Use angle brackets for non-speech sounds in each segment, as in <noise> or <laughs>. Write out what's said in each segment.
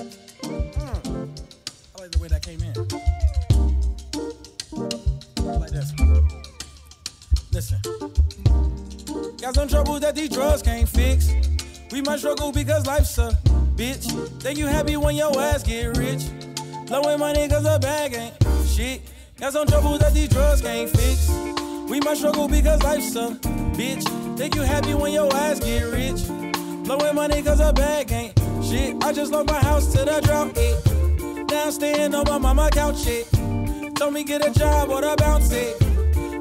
Hmm. I like the way that came in. Like this. Listen. Got some trouble that these drugs can't fix. We might struggle because life's a bitch. Think you happy when your ass get rich. Blowing money cause the bag ain't shit. Got some trouble that these drugs can't fix. We might struggle because life's a bitch. Think you happy when your ass get rich. Blowing money cause the bag ain't shit. I just lost my house to the drought, eh. Now I'm staying on my mama couch, eh. Told me get a job or the bounce, eh.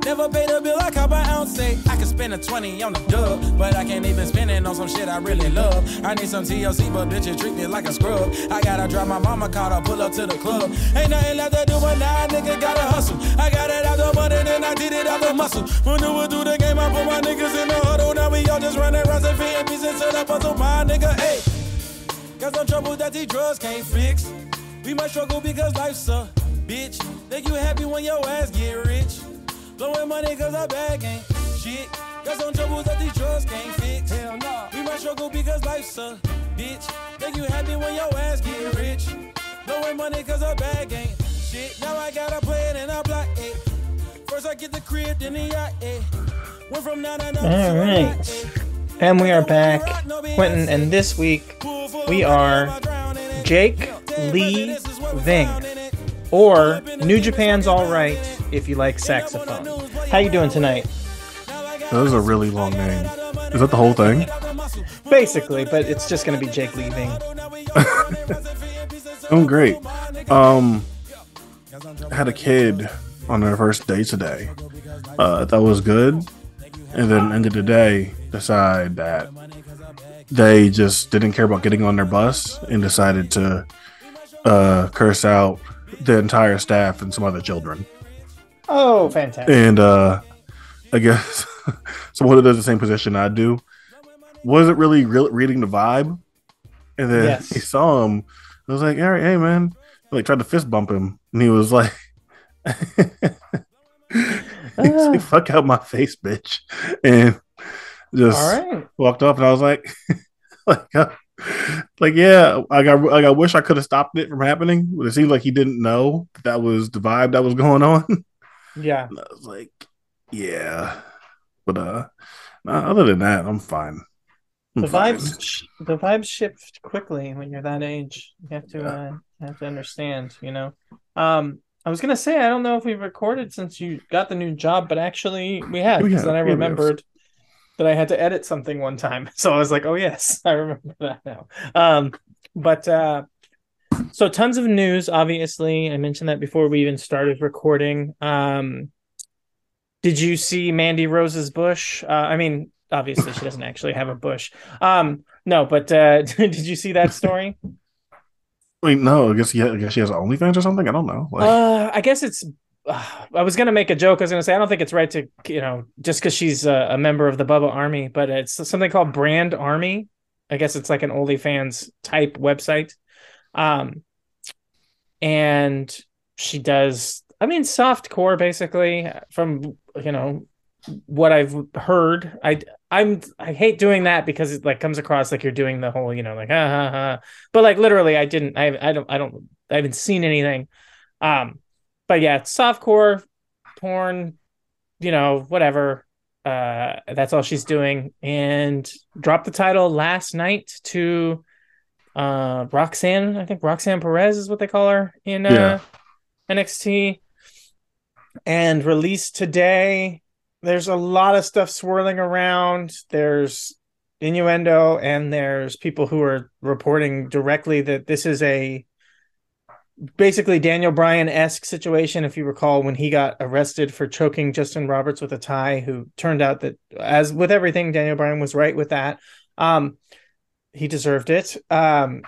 Never paid a bill, I cop an ounce, eh. I could spend a 20 on the dub, but I can't even spend it on some shit I really love. I need some TLC, but bitches treat me like a scrub. I gotta drive my mama car to pull up to the club. Ain't nothing left to do, but now a nigga gotta hustle. I got it out the money, then I did it out the muscle. When Maneuver through the game, I put my niggas in the huddle. Now we all just running around and fitting pieces to the puzzle. My nigga, hey. Got some trouble that these drugs can't fix. We might struggle because life's a bitch. Think you happy when your ass get rich. Blowing money cause our bag ain't shit. Got some trouble that these drugs can't fix. Hell no. We might struggle because life's a bitch. Think you happy when your ass get rich. Blowing money cause our bag ain't shit. Now I gotta play it in a block, eh. First I get the crib, then the yacht, eh. Went from nine to All right. And we are back, Quentin, and this week we are Jake Lee Ving, or New Japan's All Right if you like saxophone. How you doing tonight? That is a really long name. Is that the whole thing? Basically, but it's just going to be Jake Lee Ving. I'm <laughs> great. Um, I had a kid on their first day today. Uh, that was good, and then end of the day, decide that they just didn't care about getting on their bus and decided to uh, curse out the entire staff and some other children. Oh, fantastic. And uh, I guess <laughs> someone who does the same position I do wasn't really re- reading the vibe. And then Yes. he saw him. I was like, all right, hey, man. Like, tried to fist bump him. And he was like, he's <laughs> like, <laughs> fuck out my face, bitch. And just All right. walked off. And I was like, <laughs> like, uh, like, yeah, like I, like I wish I could have stopped it from happening, but it seemed like he didn't know that, that was the vibe that was going on. <laughs> Yeah. And I was like, yeah. But uh nah, other than that, I'm fine. I'm The fine. vibes, sh- the vibes shift quickly when you're that age. You have to, uh, you have to understand. You know. Um, I was gonna say I don't know if we've recorded since you got the new job, but actually we have. Because then I yeah, remembered that I had to edit something one time, <laughs> so I was like, oh yes, <laughs> I remember that now. Um, but uh, so tons of news. Obviously, I mentioned that before we even started recording. Um, did you see Mandy Rose's bush? Uh, I mean, obviously she doesn't actually have a bush. Um, no, but uh, <laughs> did you see that story? Wait, no, I guess yeah, I guess she has OnlyFans or something. I don't know. Like, Uh, I guess it's. <sighs> I was gonna make a joke. I was gonna say I don't think it's right to you know just because she's a, a member of the Bubba Army, but it's something called Brand Army. I guess it's like an OnlyFans type website. Um, and she does. I mean, soft core basically from you know what I've heard. I I'm I hate doing that because it like comes across like you're doing the whole you know like ha ha. But like literally, I didn't. I I don't I don't I haven't seen anything. Um, but yeah, softcore porn, you know, whatever. Uh, that's all she's doing, and dropped the title last night to uh Roxanne. I think Roxanne Perez is what they call her in uh, Yeah. NXT, and released today. There's a lot of stuff swirling around. There's innuendo, and there's people who are reporting directly that this is a basically Daniel Bryan esque situation. If you recall, when he got arrested for choking Justin Roberts with a tie, who turned out that, as with everything, Daniel Bryan was right with that. Um, he deserved it. Um,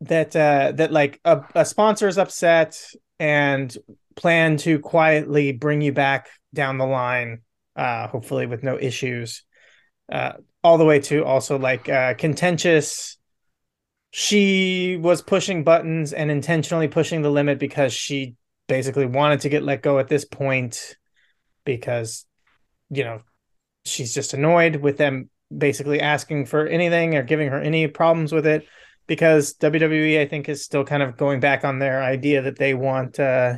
that uh, that like a, a sponsor is upset and plan to quietly bring you back down the line, uh, hopefully with no issues. Uh, all the way to also like uh, contentious she was pushing buttons and intentionally pushing the limit because she basically wanted to get let go at this point because you know she's just annoyed with them basically asking for anything or giving her any problems with it because WWE, I think, is still kind of going back on their idea that they want uh,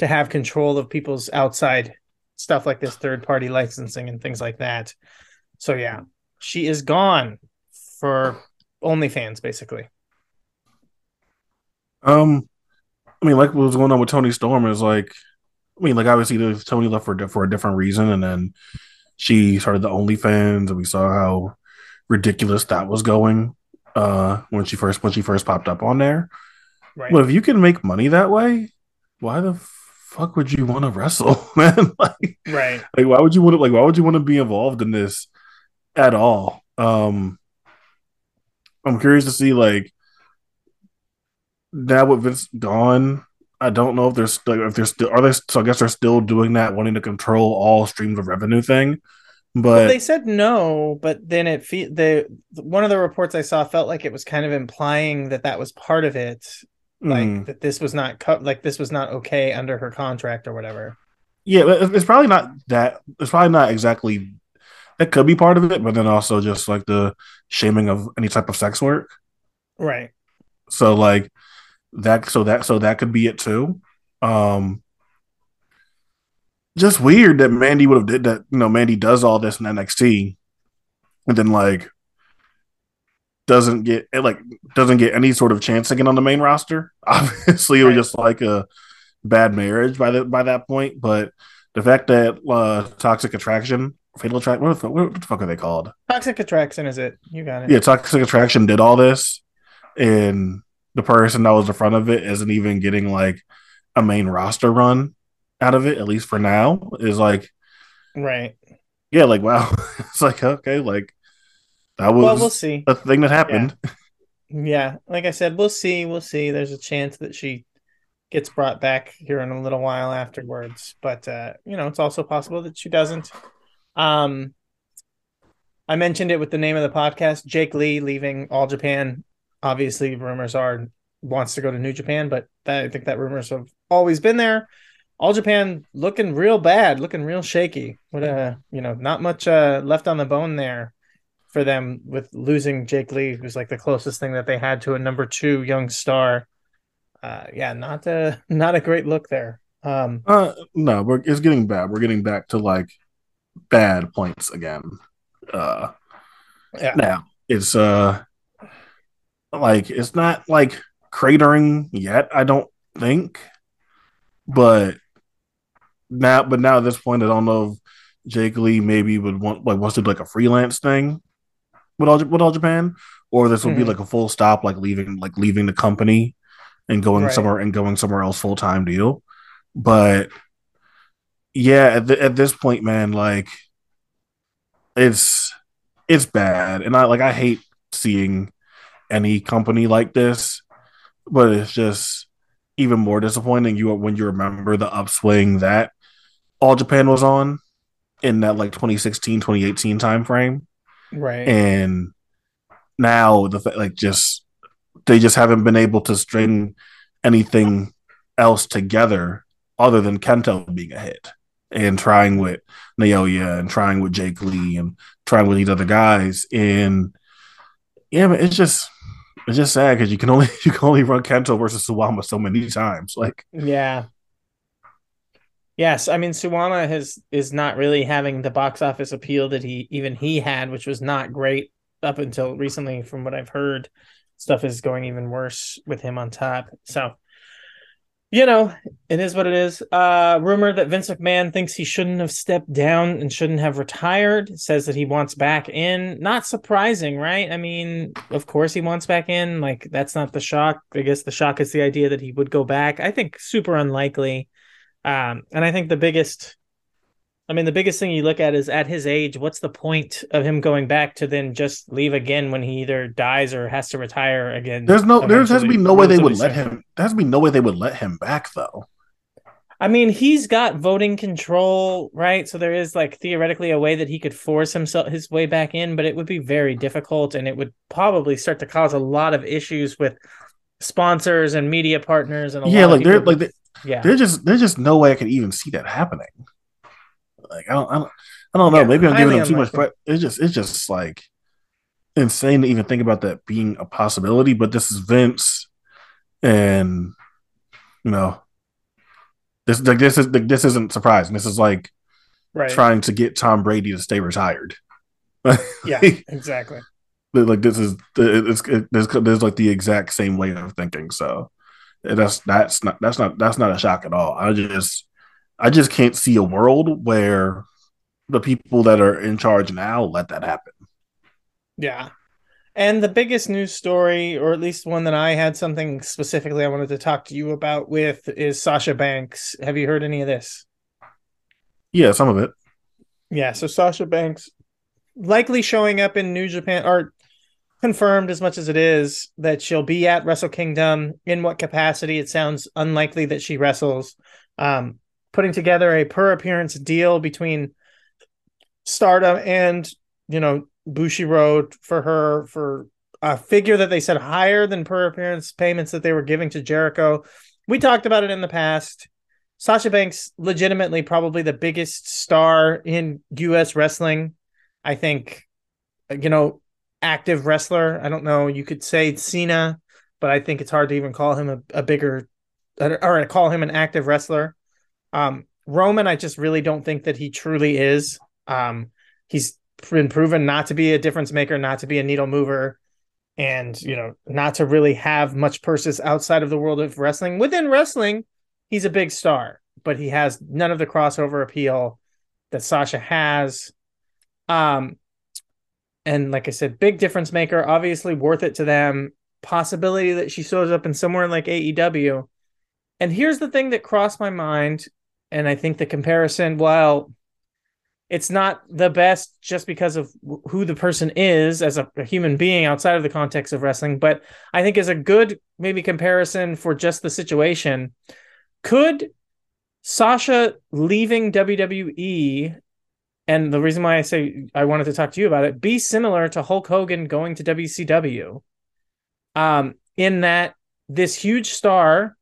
to have control of people's outside stuff like this third party licensing and things like that. So yeah, she is gone for OnlyFans, basically. Um, I mean, like what was going on with Toni Storm is like, I mean, like obviously Toni left for for a different reason, and then she started the OnlyFans, and we saw how ridiculous that was going uh when she first when she first popped up on there. Right. But if you can make money that way, why the fuck would you want to wrestle, <laughs> man? <laughs> like, right. Like why would you want to like why would you want to be involved in this at all? Um I'm curious to see like now with Vince gone, I don't know if there's if there's still are they so I guess they're still doing that wanting to control all streams of revenue thing. But well, they said no, but then it fe- the one of the reports I saw felt like it was kind of implying that that was part of it, like mm. that this was not cut, like this was not okay under her contract or whatever. Yeah, it's probably not that. It's probably not exactly. That could be part of it, but then also just like the shaming of any type of sex work, right? So like that, so that, so that could be it too. Um, just weird that Mandy would have did that. You know, Mandy does all this in NXT, and then like doesn't get like doesn't get any sort of chance to get on the main roster. <laughs> Obviously, it was just like a bad marriage by that by that point. But the fact that uh, Toxic Attraction, Fatal Attraction, what, what, the fuck are they called? Toxic Attraction is it? You got it. Yeah, Toxic Attraction did all this, and the person that was in front of it isn't even getting like a main roster run out of it, at least for now, is like, right? Yeah, like wow, <laughs> it's like okay, like that was well, we'll see a thing that happened. Yeah. yeah, like I said, we'll see, we'll see. There's a chance that she gets brought back here in a little while afterwards, but uh, you know, it's also possible that she doesn't. Um, I mentioned it with the name of the podcast, Jake Lee leaving All Japan. Obviously, rumors are wants to go to New Japan, but that, I think that rumors have always been there. All Japan looking real bad, looking real shaky. What a you know, not much uh, left on the bone there for them with losing Jake Lee, who's like the closest thing that they had to a number two young star. Uh, yeah, not a <laughs> not a great look there. Um, uh, no, we're it's getting bad. We're getting back to like bad points again. Uh, yeah. Now it's uh like it's not like cratering yet. I don't think, but now, but now at this point, I don't know if Jake Lee maybe would want like wants to do like a freelance thing with all with all Japan, or this will mm-hmm. be like a full stop, like leaving like leaving the company and going right. somewhere and going somewhere else full time deal. But yeah, at, the, at this point, man, like it's it's bad, and I like I hate seeing any company like this, but it's just even more disappointing you when you remember the upswing that all Japan was on in that like 2016 2018 time frame right. And now the like just they just haven't been able to string anything else together other than Kento being a hit and trying with Naoya and trying with Jake Lee and trying with these other guys and yeah but it's just it's just sad because you can only <laughs> you can only run Kento versus Suwama so many times like yeah Yes, I mean Suwama has is not really having the box office appeal that he even he had, which was not great up until recently. From what I've heard, stuff is going even worse with him on top. So, you know, it is what it is. Uh, rumor that Vince McMahon thinks he shouldn't have stepped down and shouldn't have retired. Says that he wants back in. Not surprising, right? I mean, of course he wants back in. Like that's not the shock. I guess the shock is the idea that he would go back. I think super unlikely. Um, and I think the biggest, I mean, the biggest thing you look at is at his age, what's the point of him going back to then just leave again when he either dies or has to retire again? There's no, there has to be no way they would let him. There has to be no way they would let him back though. I mean, he's got voting control, right? So there is like theoretically a way that he could force himself his way back in, but it would be very difficult and it would probably start to cause a lot of issues with sponsors and media partners and yeah, like they're like yeah, there's just there's just no way I could even see that happening. Like I don't I don't, I don't know. Yeah, Maybe I'm giving them too much But It's just it's just like insane to even think about that being a possibility. But this is Vince, and you know, this like this is like, this isn't surprising. This is like right. trying to get Tom Brady to stay retired. yeah, <laughs> exactly. Like this is it's, it, there's, there's like the exact same way of thinking. So that's that's not that's not that's not a shock at all. I just I just can't see a world where the people that are in charge now let that happen. Yeah. And the biggest news story, or at least one that I had something specifically I wanted to talk to you about with, is Sasha Banks. Have you heard any of this? Yeah, some of it. Yeah, so Sasha Banks likely showing up in New Japan, or confirmed as much as it is that she'll be at Wrestle Kingdom. In what capacity? It sounds unlikely that she wrestles. Um, putting together a per appearance deal between Stardom and you know Bushiroad for her for a figure that they said higher than per appearance payments that they were giving to Jericho. We talked about it in the past. Sasha Banks, legitimately probably the biggest star in U.S. wrestling. I think, you know, active wrestler. I don't know. You could say Cena, but I think it's hard to even call him a, a bigger or call him an active wrestler. Um, Roman, I just really don't think that he truly is. Um, he's been proven not to be a difference maker, not to be a needle mover, and you know, not to really have much purses outside of the world of wrestling. Within wrestling, he's a big star, but he has none of the crossover appeal that Sasha has. Um, and like I said, big difference maker, obviously worth it to them. Possibility that she shows up in somewhere like AEW. And here's the thing that crossed my mind, and I think the comparison, while it's not the best just because of who the person is as a, a, human being outside of the context of wrestling but i think is a good maybe comparison for just the situation could sasha leaving wwe and the reason why i say i wanted to talk to you about it be similar to hulk hogan going to wcw um in that this huge star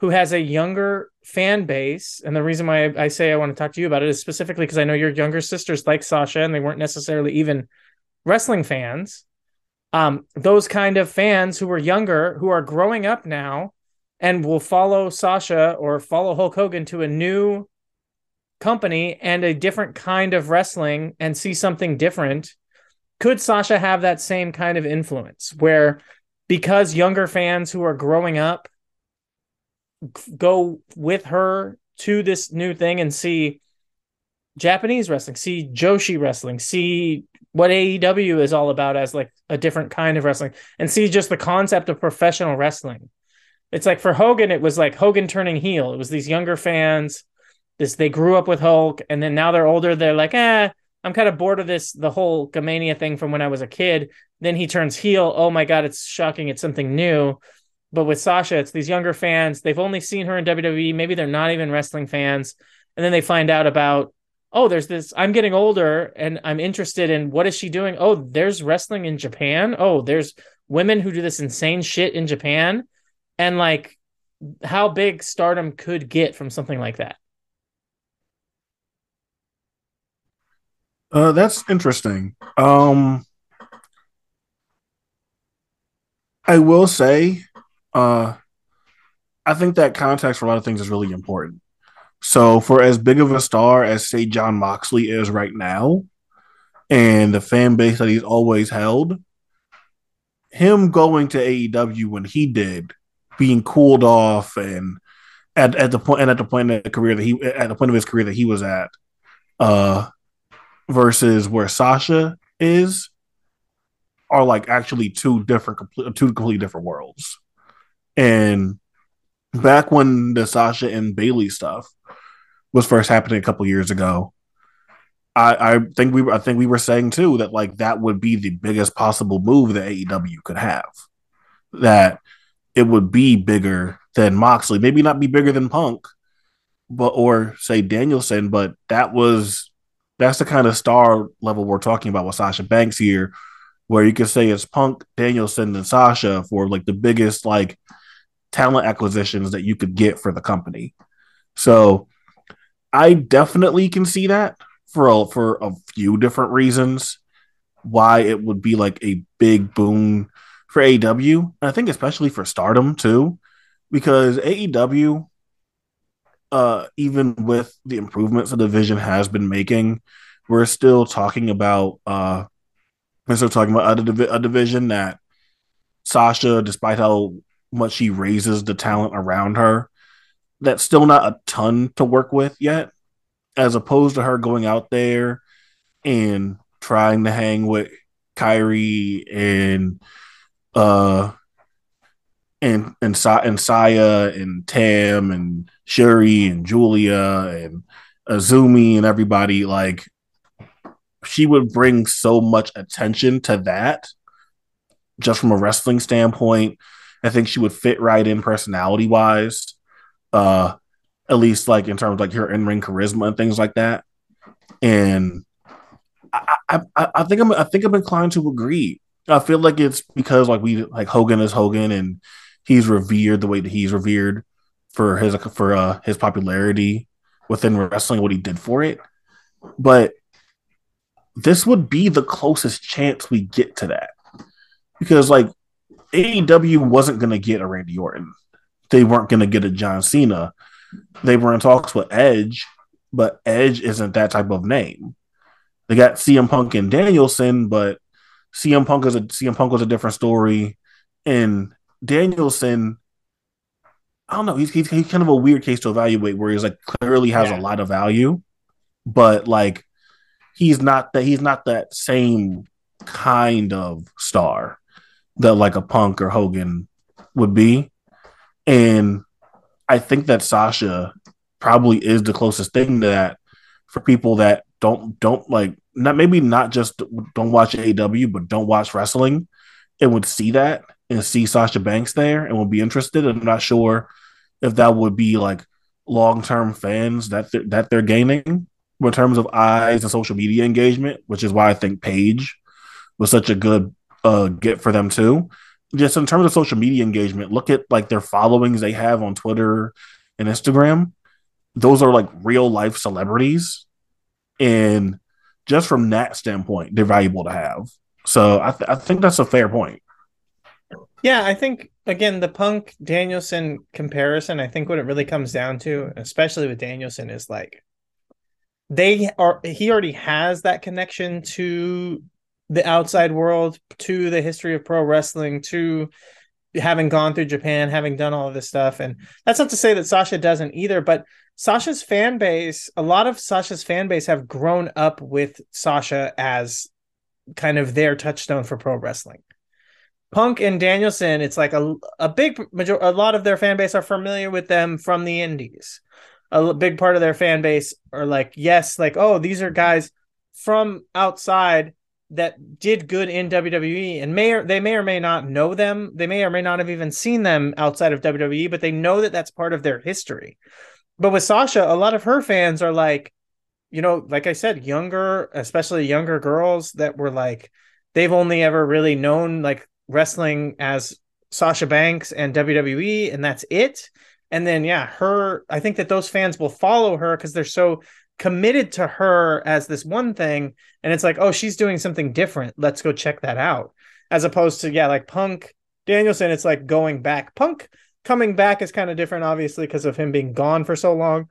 who has a younger fan base. And the reason why I, I say I want to talk to you about it is specifically because I know your younger sisters like Sasha and they weren't necessarily even wrestling fans. Um, those kind of fans who are younger, who are growing up now and will follow Sasha or follow Hulk Hogan to a new company and a different kind of wrestling and see something different. Could Sasha have that same kind of influence where because younger fans who are growing up go with her to this new thing and see Japanese wrestling, see Joshi wrestling, see what AEW is all about as like a different kind of wrestling, and see just the concept of professional wrestling. It's like for Hogan, it was like Hogan turning heel. It was these younger fans. This they grew up with Hulk, and then now they're older. They're like, eh, I'm kind of bored of this, the whole Hulkamania thing from when I was a kid. Then he turns heel. Oh my god, it's shocking. It's something new. But with Sasha, it's these younger fans. They've only seen her in WWE. Maybe they're not even wrestling fans. And then they find out about, oh, there's this. I'm getting older and I'm interested in what is she doing? Oh, there's wrestling in Japan. Oh, there's women who do this insane shit in Japan. And like how big stardom could get from something like that. Uh, that's interesting. Um, I will say uh, I think that context for a lot of things is really important. So, for as big of a star as, say, Jon Moxley is right now, and the fan base that he's always held, him going to AEW when he did, being cooled off and at, at the point and at the point of the career that he at the point of his career that he was at, uh, versus where Sasha is, are like actually two different, two completely different worlds. And back when the Sasha and Bailey stuff was first happening a couple years ago, I, I think we I think we were saying too that like that would be the biggest possible move that AEW could have. That it would be bigger than Moxley, maybe not be bigger than Punk, but or say Danielson, but that was that's the kind of star level we're talking about with Sasha Banks here, where you could say it's Punk, Danielson, and Sasha for like the biggest like talent acquisitions that you could get for the company. So I definitely can see that for a, for a few different reasons. why it would be like a big boon for AEW. I think especially for Stardom too, because AEW, uh, even with the improvements the division has been making, we're still talking about uh, we're still talking about a, div- a division that Sasha, despite how much she raises the talent around her, that's still not a ton to work with yet, as opposed to her going out there and trying to hang with Kairi and uh and and Sa- and Saya and Tam and Syuri and Giulia and Azumi and everybody like she would bring so much attention to that just from a wrestling standpoint. I think she would fit right in personality wise. Uh at least like in terms of like her in-ring charisma and things like that. And I, I, I think I'm I think I'm inclined to agree. I feel like it's because like we like Hogan is Hogan and he's revered the way that he's revered for his for uh, his popularity within wrestling, what he did for it. But this would be the closest chance we get to that because like AEW wasn't going to get a Randy Orton, they weren't going to get a John Cena. They were in talks with Edge, but Edge isn't that type of name. They got CM Punk and Danielson, but CM Punk is a CM Punk was a different story, and Danielson. I don't know. He's, he's, he's kind of a weird case to evaluate, where he's like clearly has yeah. a lot of value, but like he's not that he's not that same kind of star that like a Punk or Hogan would be, and I think that Sasha probably is the closest thing to that for people that don't don't like not maybe not just don't watch AEW, but don't watch wrestling and would see that and see Sasha Banks there and would be interested. I'm not sure if that would be like long term fans that that they're gaining in terms of eyes and social media engagement, which is why I think Paige was such a good uh, get for them too. Just in terms of social media engagement, look at like their followings they have on Twitter and Instagram. Those are like real life celebrities and just from that standpoint, they're valuable to have. So I, th- I think that's a fair point. Yeah, I think again the Punk Danielson comparison. I think what it really comes down to, especially with Danielson, is like they are. He already has that connection to the outside world, to the history of pro wrestling, to having gone through Japan, having done all of this stuff. And that's not to say that Sasha doesn't either, but Sasha's fan base, a lot of Sasha's fan base have grown up with Sasha as kind of their touchstone for pro wrestling. Punk and Danielson, it's like a a big major a lot of their fan base are familiar with them from the indies. A big part of their fan base are like, yes, like, oh, these are guys from outside that did good in WWE and may or they may or may not know them. They may or may not have even seen them outside of WWE, but they know that that's part of their history. But with Sasha, a lot of her fans are like, you know, like I said, younger, especially younger girls that were like, they've only ever really known like wrestling as Sasha Banks and WWE, and that's it. And then, yeah, her, I think that those fans will follow her because they're so committed to her as this one thing and it's like oh she's doing something different. Let's go check that out. As opposed to yeah like punk danielson it's like going back. Punk coming back is kind of different obviously because of him being gone for so long.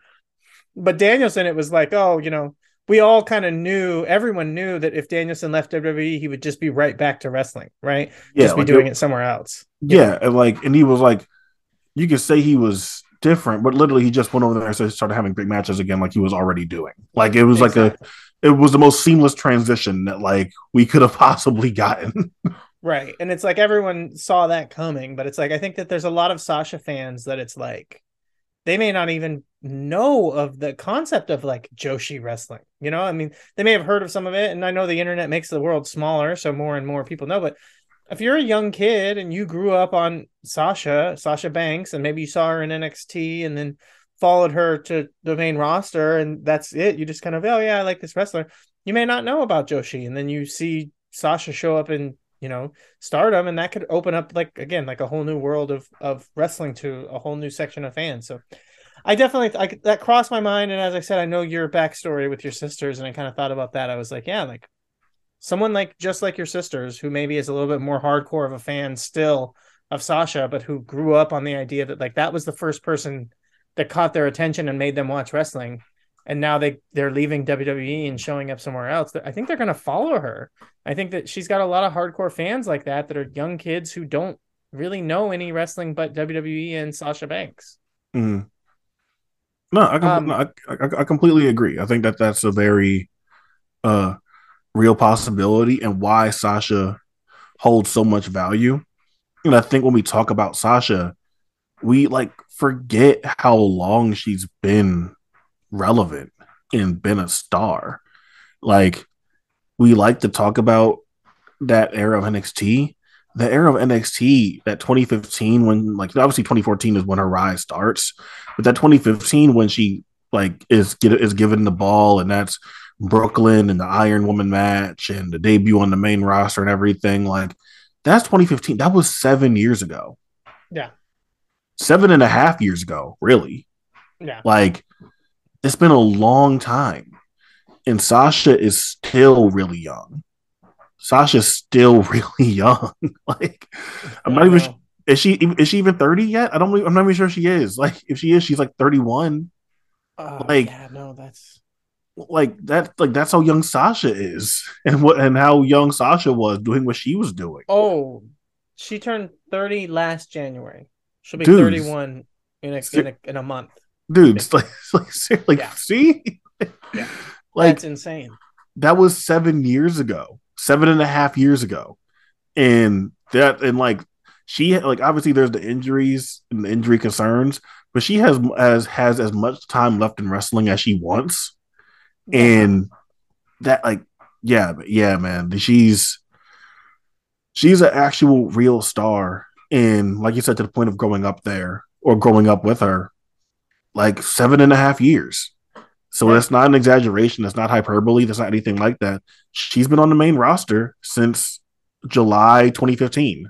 But danielson it was like oh you know we all kind of knew everyone knew that if danielson left wwe he would just be right back to wrestling right? Yeah, just be like doing it, it somewhere else. Yeah, yeah and like and he was like you could say he was different, but literally he just went over there and started having big matches again, like he was already doing. Like it was exactly. like a, it was the most seamless transition that like we could have <laughs> possibly gotten. right, and it's like everyone saw that coming, but it's like I think that there's a lot of Sasha fans that it's like they may not even know of the concept of like Joshi wrestling. You know, I mean, they may have heard of some of it, and I know the internet makes the world smaller, so more and more people know, but if you're a young kid and you grew up on Sasha, Sasha Banks, and maybe you saw her in NXT and then followed her to the main roster, and that's it. You just kind of, oh yeah, I like this wrestler. You may not know about Joshi, and then you see Sasha show up in you know stardom, and that could open up like again like a whole new world of of wrestling to a whole new section of fans. So. I definitely I, that crossed my mind, and as I said, I know your backstory with your sisters, and I kind of thought about that. I was like, yeah, like someone like just like your sisters, who maybe is a little bit more hardcore of a fan still of Sasha, but who grew up on the idea that like that was the first person that caught their attention and made them watch wrestling. And now they they're leaving WWE and showing up somewhere else. I think they're going to follow her. I think that she's got a lot of hardcore fans like that that are young kids who don't really know any wrestling but WWE and Sasha Banks. Mm. No, I, com- um, no I, I, I completely agree. I think that that's a very uh real possibility and why Sasha holds so much value. And I think when we talk about Sasha, we like forget how long she's been relevant and been a star. Like we like to talk about that era of NXT. The era of NXT, that 2015 when like obviously 2014 is when her rise starts, but that 2015 when she like is get is given the ball and that's Brooklyn and the Iron Woman match and the debut on the main roster and everything. Like that's 2015. That was seven years ago. Yeah. Seven and a half years ago, really. Yeah. Like it's been a long time. And Sasha is still really young. Sasha's still <laughs> really young. <laughs> like I'm not even is she is she even 30 yet? I don't I'm not even sure she is. Like if she is, she's like 31. Uh, like yeah, no, that's like that like that's how young Sasha is <laughs> and what and how young Sasha was doing what she was doing. Oh, she turned 30 last January. She'll be Dude, 31 in a, in a, in a month. Dude, <laughs> it's like, it's like, like yeah. see? yeah. <laughs> Like that's insane. That was seven years ago, seven and a half years ago. And that and like she like obviously there's the injuries and the injury concerns, but she has as has as much time left in wrestling as she wants and that like yeah yeah man she's she's an actual real star. And like you said to the point of growing up there or growing up with her like seven and a half years. So that's not an exaggeration. That's not hyperbole. That's not anything like that. She's been on the main roster since july 2015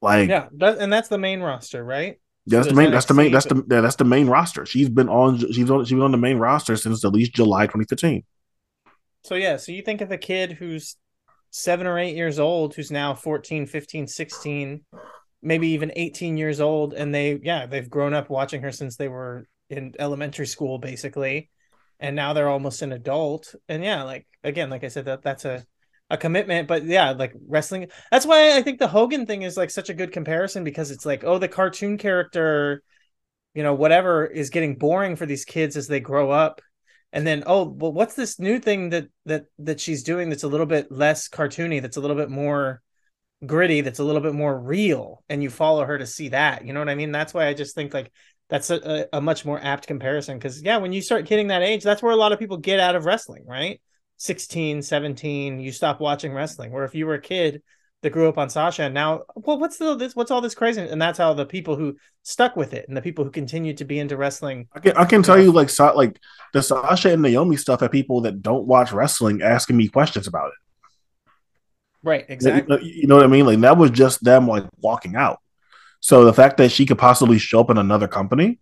like yeah that, and that's the main roster right that's the main. That's the main. That's the yeah, that's the main roster. She's been on. She's on. She's been on the main roster since at least July 2015. So yeah. So you think of a kid who's seven or eight years old, who's now 14, 15, 16, maybe even 18 years old, and they yeah they've grown up watching her since they were in elementary school basically, and now they're almost an adult. And yeah, like again, like I said, that that's a a commitment but yeah like wrestling that's why i think the hogan thing is like such a good comparison because it's like oh the cartoon character you know whatever is getting boring for these kids as they grow up. And then oh well what's this new thing that that that she's doing that's a little bit less cartoony that's a little bit more gritty that's a little bit more real and you follow her to see that you know what i mean? That's why i just think like that's a, a, much more apt comparison because yeah when you start hitting that age that's where a lot of people get out of wrestling right 16, 17, you stop watching wrestling. Where if you were a kid that grew up on Sasha and now, well, what's the this what's all this crazy? And that's how the people who stuck with it and the people who continue to be into wrestling. I can I can tell you like so, like the Sasha and Naomi stuff at people that don't watch wrestling asking me questions about it. Right, exactly. You know what I mean? Like that was just them like walking out. So the fact that she could possibly show up in another company,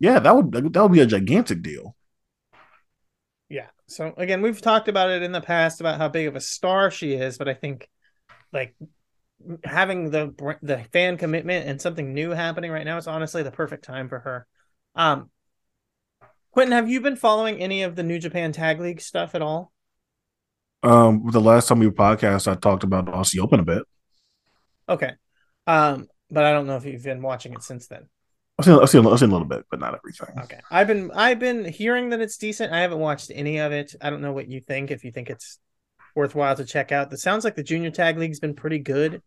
yeah, that would that would be a gigantic deal. So again, we've talked about it in the past about how big of a star she is, but I think like having the the fan commitment and something new happening right now is honestly the perfect time for her. Um, Quentin, have you been following any of the New Japan Tag League stuff at all? Um, the last time we podcast, I talked about Aussie Open a bit. Okay, um, but I don't know if you've been watching it since then. I've seen, I've seen, I've seen a little bit, but not everything. Okay, I've been I've been hearing that it's decent. I haven't watched any of it. I don't know what you think. If you think it's worthwhile to check out, it sounds like the junior tag league's been pretty good.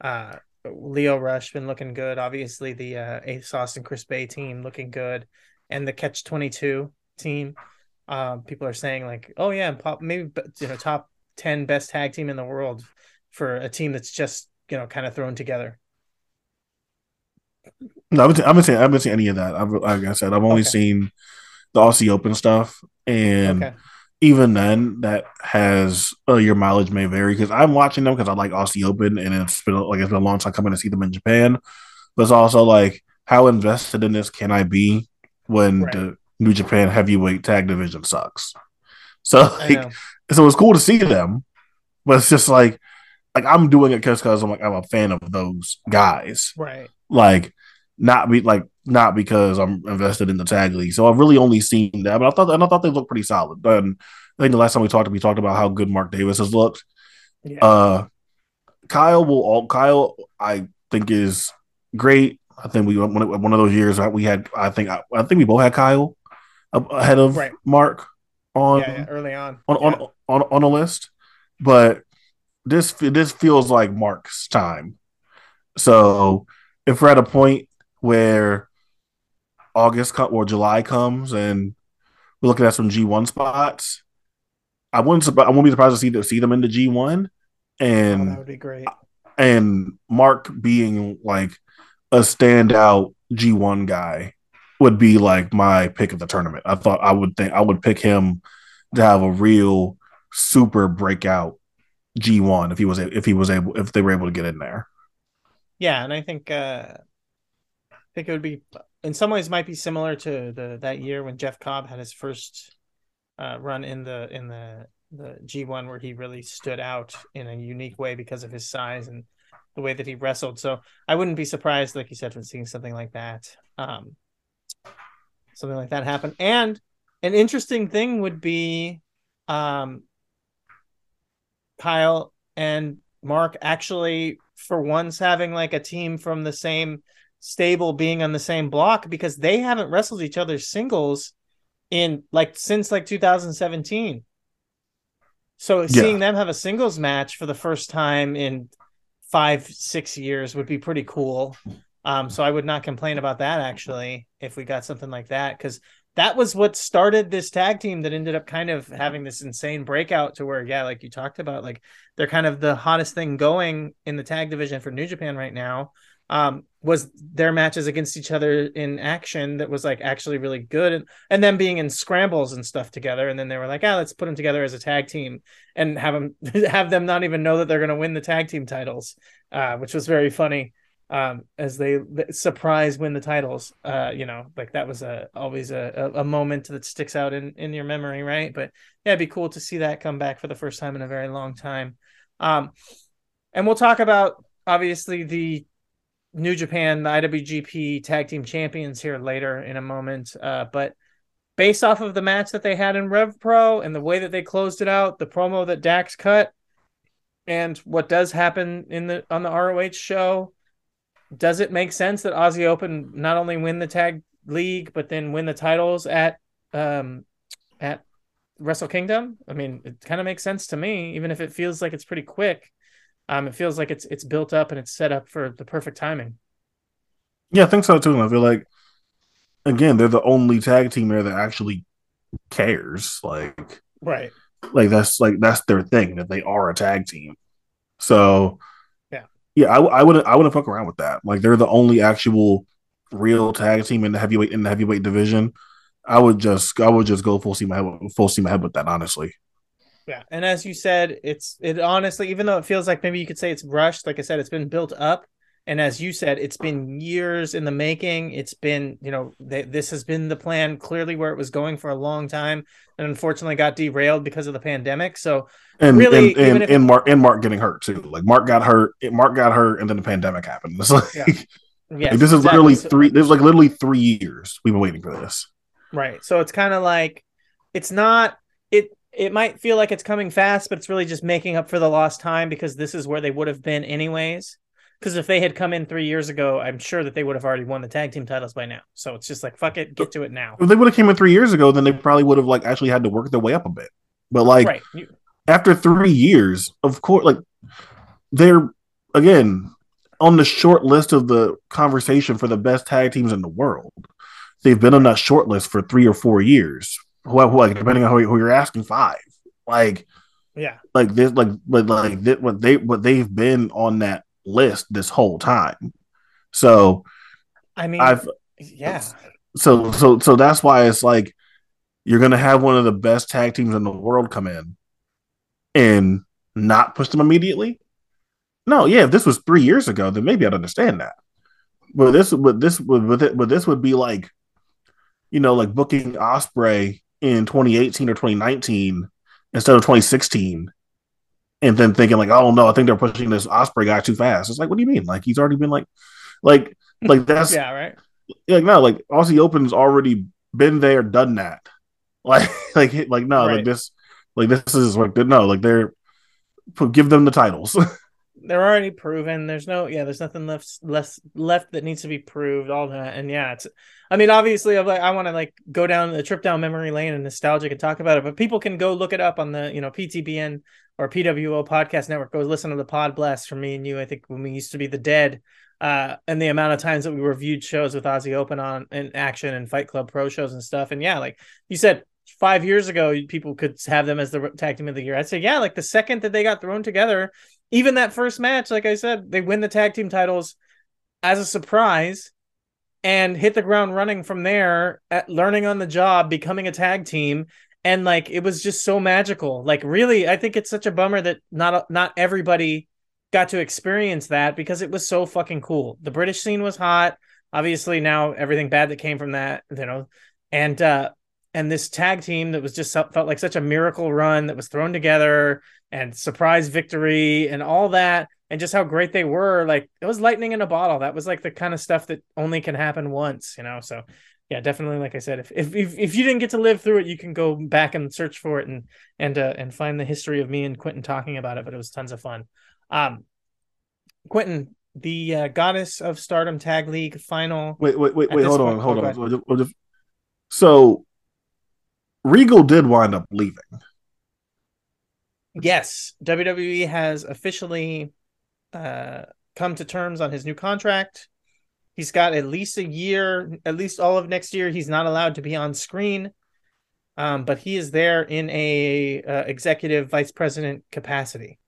Uh, Lio Rush been looking good. Obviously, the uh, Ace Austin Chris Bey team looking good, and the Catch Twenty Two team. Um, people are saying like, oh yeah, pop maybe you know top ten best tag team in the world for a team that's just you know kind of thrown together. No, I haven't, I haven't seen I haven't seen any of that. I've, like I said, I've only okay. seen the Aussie Open stuff, and okay. even then, that has uh, your mileage may vary because I'm watching them because I like Aussie Open, and it's been like it's been a long time coming to see them in Japan. But it's also like how invested in this can I be when right. the New Japan heavyweight tag division sucks? So like, so it's cool to see them, but it's just like like I'm doing it because because I'm like I'm a fan of those guys, right? Like not be like not because I'm invested in the tag league. So I've really only seen that, but I thought and I thought they looked pretty solid. And I think the last time we talked, we talked about how good Mark Davis has looked. Yeah. Uh, Kyle will all Kyle I think is great. I think we one of those years that we had. I think I, I think we both had Kyle ahead of right. Mark on yeah, yeah, early on on, yeah. on on on a list, but this this feels like Mark's time. So if we're at a point where August or July comes and we're looking at some G one spots, I wouldn't I won't be surprised to see to see them in the G one, and oh, that would be great. And Mark being like a standout G one guy would be like my pick of the tournament. I thought I would think I would pick him to have a real super breakout G one if he was if he was able if they were able to get in there. Yeah, and I think uh think it would be in some ways might be similar to the that year when Jeff Cobb had his first uh, run in the in the the G one where he really stood out in a unique way because of his size and the way that he wrestled. So I wouldn't be surprised, like you said, from seeing something like that. Um, something like that happen. And an interesting thing would be um, Kyle and Mark actually, for once, having like a team from the same stable being on the same block because they haven't wrestled each other singles in like since like 2017. So yeah. seeing them have a singles match for the first time in five, six years would be pretty cool. Um, so I would not complain about that actually if we got something like that because that was what started this tag team that ended up kind of having this insane breakout to where yeah, like you talked about, like they're kind of the hottest thing going in the tag division for New Japan right now. Um, was their matches against each other in action that was like actually really good and and then being in scrambles and stuff together and then they were like ah let's put them together as a tag team and have them <laughs> have them not even know that they're going to win the tag team titles uh, which was very funny um, as they surprise win the titles. Uh, you know, like that was a always a, a moment that sticks out in in your memory, right? But yeah, it'd be cool to see that come back for the first time in a very long time. Um, and we'll talk about obviously the New Japan, the IWGP Tag Team Champions here later in a moment. Uh, but based off of the match that they had in Rev Pro and the way that they closed it out, the promo that Dax cut, and what does happen in the on the ROH show, does it make sense that Aussie Open not only win the tag league but then win the titles at um at Wrestle Kingdom? I mean, it kind of makes sense to me, even if it feels like it's pretty quick. Um, it feels like it's it's built up and it's set up for the perfect timing. Yeah, I think so too. I feel like again, they're the only tag team there that actually cares. Like right. Like that's like that's their thing that they are a tag team. So yeah, I, I wouldn't I wouldn't fuck around with that. Like they're the only actual real tag team in the heavyweight in the heavyweight division. I would just I would just go full steam ahead full steam ahead with that, honestly. Yeah, and as you said, it's it honestly, even though it feels like maybe you could say it's rushed, like I said, it's been built up, and as you said, it's been years in the making. It's been, you know, th- this has been the plan clearly where it was going for a long time, and unfortunately got derailed because of the pandemic. So and really, and, and, and Mark and Mark getting hurt too. Like Mark got hurt, Mark got hurt, and then the pandemic happened. <laughs> It's like, yeah. yes, like this is exactly. literally three. This is like literally three years we've been waiting for this. Right. So it's kind of like it's not it. It might feel like it's coming fast, but it's really just making up for the lost time because this is where they would have been anyways. Because if they had come in three years ago, I'm sure that they would have already won the tag team titles by now. So it's just like fuck it, get to it now. If they would have came in three years ago, then they probably would have like actually had to work their way up a bit. But like, right. After three years, of course, like they're again on the short list of the conversation for the best tag teams in the world. They've been on that short list for three or four years. Who, who like depending on who, who, you're asking, five. Like, yeah, like this, like, but like this, what they what they've been on that list this whole time. So, I mean, I've yeah. So so so that's why it's like you're gonna have one of the best tag teams in the world come in and not push them immediately? No, yeah, if this was three years ago, then maybe I'd understand that. But this, but this, but, but this would be like, you know, like booking Ospreay in 2018 or 2019 instead of 2016 and then thinking like, oh no, I think they're pushing this Ospreay guy too fast. It's like, what do you mean? Like he's already been like, like, like <laughs> that's yeah, right. Like no, like Aussie Open's already been there, done that. <laughs> Like, like, like no, Right. like this, like this is like no, like they're give them the titles. <laughs> They're already proven. There's no yeah. There's nothing left less left that needs to be proved. All that and yeah, it's. I mean, obviously, I'm like I want to like go down the trip down memory lane and nostalgic and talk about it, but people can go look it up on the you know PTBN or PWO podcast network. Go listen to the Pod Blast from me and you. I think when we used to be the Dead, uh, and the amount of times that we reviewed shows with Aussie Open on in action and Fight Club Pro shows and stuff. And yeah, like you said, five years ago, people could have them as the tag team of the year. I'd say yeah, like the second that they got thrown together, even that first match, like I said, they win the tag team titles as a surprise and hit the ground running from there at learning on the job becoming a tag team. And like it was just so magical. Like really i think it's such a bummer that not not everybody got to experience that because it was so fucking cool. The british scene was hot. Obviously now everything bad that came from that you know. And uh and this tag team that was just felt like such a miracle run that was thrown together and surprise victory and all that and just how great they were like it was lightning in a bottle that was like the kind of stuff that only can happen once you know so yeah definitely like i said if if if, if you didn't get to live through it you can go back and search for it and and uh, and find the history of me and quentin talking about it but it was tons of fun um quentin the uh, goddess of stardom tag league final wait, wait, wait, wait. Hold on, hold oh, on. Hold on. So Regal did wind up leaving. yes wwe has officially uh come to terms on his new contract he's got at least a year at least all of next year he's not allowed to be on screen um but he is there in a uh, executive vice president capacity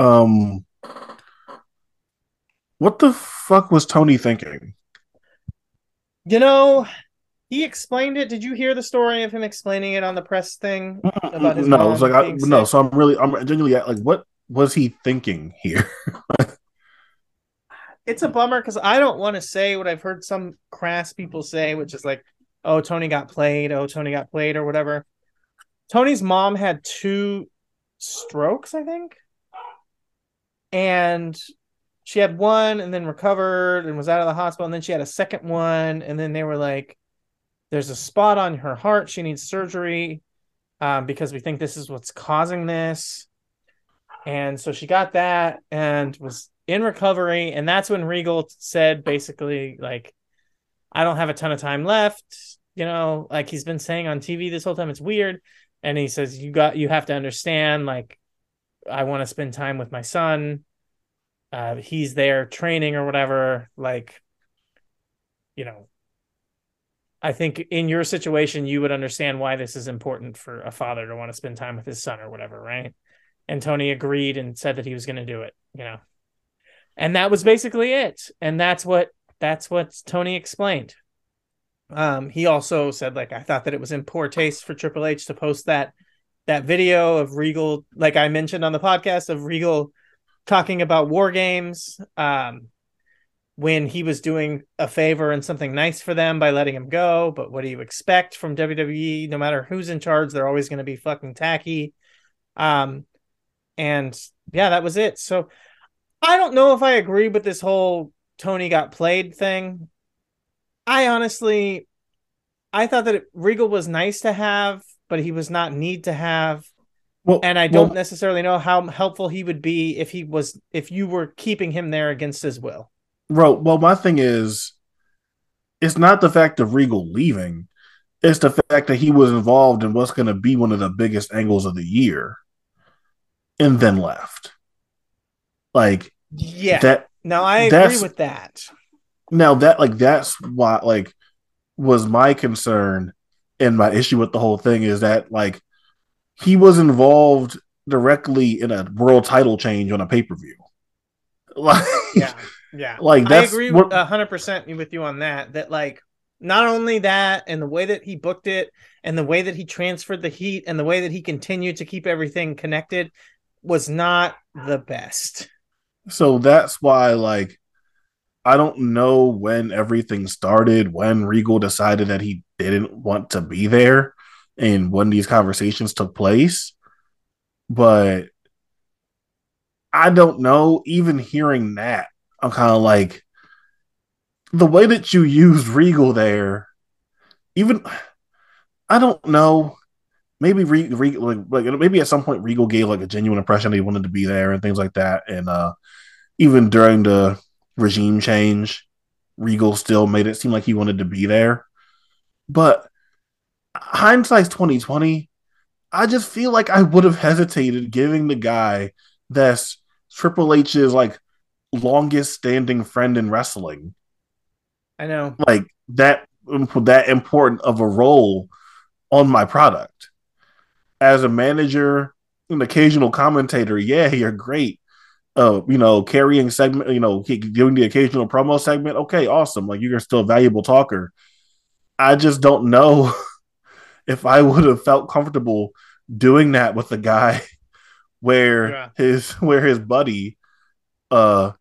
Um, what the fuck was Tony thinking? you know he explained it did you hear the story of him explaining it on the press thing about his no, it's like I, no. So I'm really, I'm genuinely like, what was he thinking here? <laughs> it's a bummer because I don't want to say what I've heard some crass people say, which is like, "Oh, Tony got played. Oh, Tony got played," or whatever. Tony's mom had two strokes, I think, and she had one and then recovered and was out of the hospital, and then she had a second one, and then they were like, "There's a spot on her heart. She needs surgery um, because we think this is what's causing this." And so she got that and was in recovery. And that's when Regal said basically, like, I don't have a ton of time left. You know, like he's been saying on TV this whole time. It's weird. And he says, You got, you have to understand, like, I want to spend time with my son. Uh, he's there training or whatever. Like, you know, I think in your situation, you would understand why this is important for a father to want to spend time with his son or whatever, right? and Tony agreed and said that he was going to do it, you know. And that was basically it. And that's what that's what Tony explained. Um he also said like I thought that it was in poor taste for Triple H to post that that video of Regal like I mentioned on the podcast of Regal talking about war games um when he was doing a favor and something nice for them by letting him go, but what do you expect from WWE no matter who's in charge they're always going to be fucking tacky. Um and yeah, that was it. So I don't know if I agree with this whole Tony got played thing. I honestly, I thought that it, Regal was nice to have, but he was not need to have. Well, And I don't well, necessarily know how helpful he would be if he was if you were keeping him there against his will. Bro. Well, my thing is, it's not the fact of Regal leaving; it's the fact that he was involved in what's going to be one of the biggest angles of the year, and then left. Like Yeah. that. now I agree with that. Now that, like, that's why, like, was my concern and my issue with the whole thing is that, like, he was involved directly in a world title change on a pay per view. <laughs> Like, Yeah. Yeah. Like, I agree what- a hundred percent with you on that. That like not only that and the way that he booked it and the way that he transferred the heat and the way that he continued to keep everything connected was not the best. So that's why, like, I don't know when everything started, when Regal decided that he didn't want to be there. and when these conversations took place. But I don't know. Even hearing that, I'm kind of like the way that you used Regal there. Even I don't know. Maybe Re, Re, like, like maybe at some point Regal gave like a genuine impression he wanted to be there and things like that. And uh even during the regime change, Regal still made it seem like he wanted to be there. But hindsight's twenty twenty. I just feel like I would have hesitated giving the guy that's Triple H's like longest standing friend in wrestling. I know. Like that that important of a role on my product. As a manager, an occasional commentator, yeah, you're great. Uh, you know, carrying segment, you know, doing the occasional promo segment, okay, awesome. Like you're still a valuable talker. I just don't know <laughs> if I would have felt comfortable doing that with a guy <laughs> where yeah. his where his buddy uh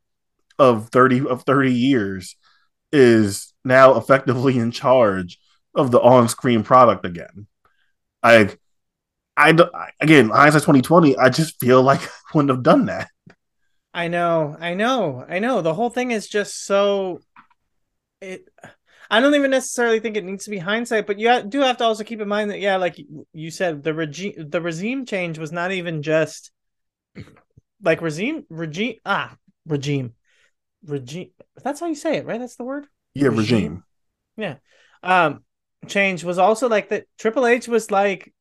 of 30 of 30 years is now effectively in charge of the on-screen product again. I I again, hindsight 2020, I just feel like <laughs> I wouldn't have done that. I know, I know, I know. The whole thing is just so it I don't even necessarily think it needs to be hindsight, but you do have to also keep in mind that yeah, like you said, the regime the regime change was not even just like regime regime ah regime regime. That's how you say it, right? That's the word. Yeah, regime. regime. Yeah. Um, change was also like that. Triple H was like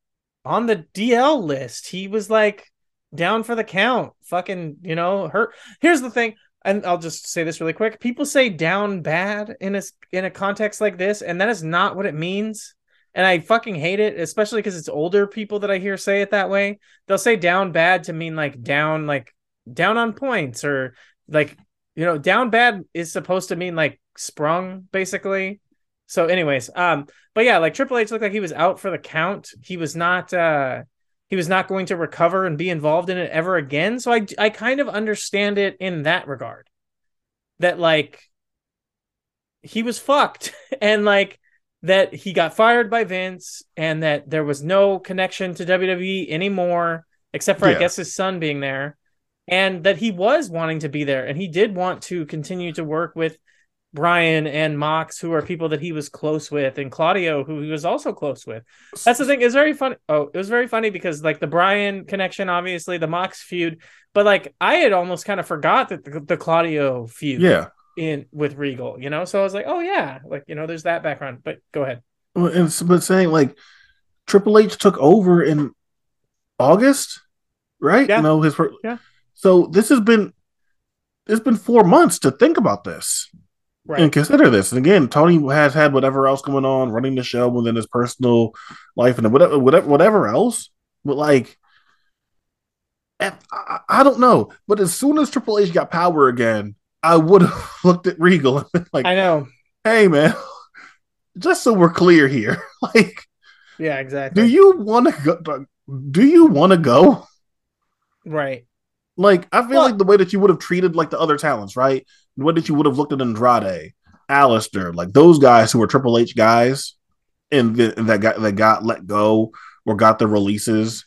on the DL list. He was like down for the count. Fucking, you know, hurt. Here's the thing and I'll just say this really quick. People say down bad in a in a context like this, and that is not what it means. And I fucking hate it, especially because it's older people that I hear say it that way. They'll say down bad to mean like down like down on points or like you know down bad is supposed to mean like sprung basically. So, anyways, um, but yeah, like Triple H looked like he was out for the count. He was not uh he was not going to recover and be involved in it ever again. So I I kind of understand it in that regard. That like he was fucked <laughs> and like that he got fired by Vince and that there was no connection to WWE anymore except for yeah. I guess his son being there and that he was wanting to be there and he did want to continue to work with Bryan and Mox, who are people that he was close with, and Claudio, who he was also close with. That's the thing. It's very funny. Oh, it was very funny because like the Bryan connection, obviously the Mox feud, but like I had almost kind of forgot that the, the Claudio feud, yeah, in with Regal, you know. So I was like, oh yeah, like you know, there's that background. But go ahead. Well, and but saying like Triple H took over in August, right? Yeah. You know his yeah. So this has been it's been four months to think about this right. and consider this. And again, Tony has had whatever else going on, running the show within his personal life and whatever, whatever, whatever else. But like, I, I don't know. But as soon as Triple H got power again, I would have <laughs> looked at Regal and been like, I know. Hey, man, just so we're clear here, <laughs> like, yeah, exactly. Do you want to go? Do you want to go? Right. Like, I feel like the way that you would have treated like the other talents, right? The way that you would have looked at Andrade, Aleister, like those guys who were Triple H guys, and, and that got that got let go or got the releases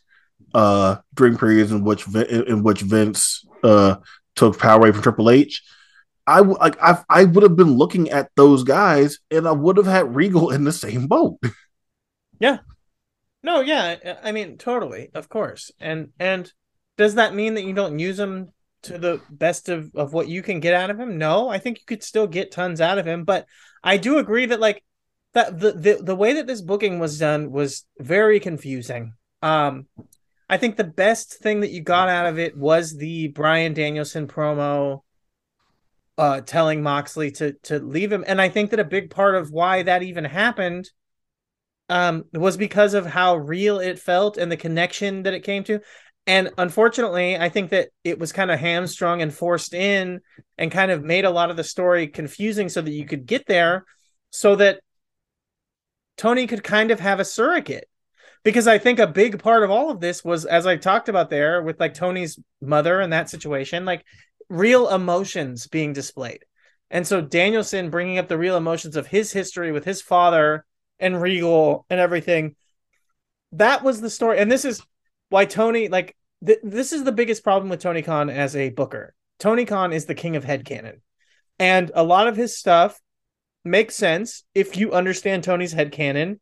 uh during periods in which in which Vince uh took power away from Triple H. I like I I would have been looking at those guys, and I would have had Regal in the same boat. <laughs> Yeah. No, yeah, I mean totally, of course, and and does that mean that you don't use him to the best of, of what you can get out of him? No, I think you could still get tons out of him, but I do agree that like that the, the the way that this booking was done was very confusing. Um I think the best thing that you got out of it was the Bryan Danielson promo uh telling Moxley to to leave him and I think that a big part of why that even happened um was because of how real it felt and the connection that it came to and unfortunately, I think that it was kind of hamstrung and forced in and kind of made a lot of the story confusing so that you could get there so that Tony could kind of have a surrogate. Because I think a big part of all of this was, as I talked about there with like Tony's mother and that situation, like real emotions being displayed. And so Danielson bringing up the real emotions of his history with his father and Regal and everything that was the story, and this is why Tony like th- this is the biggest problem with Tony Khan as a booker. Tony Khan is the king of headcanon. And a lot of his stuff makes sense if you understand Tony's headcanon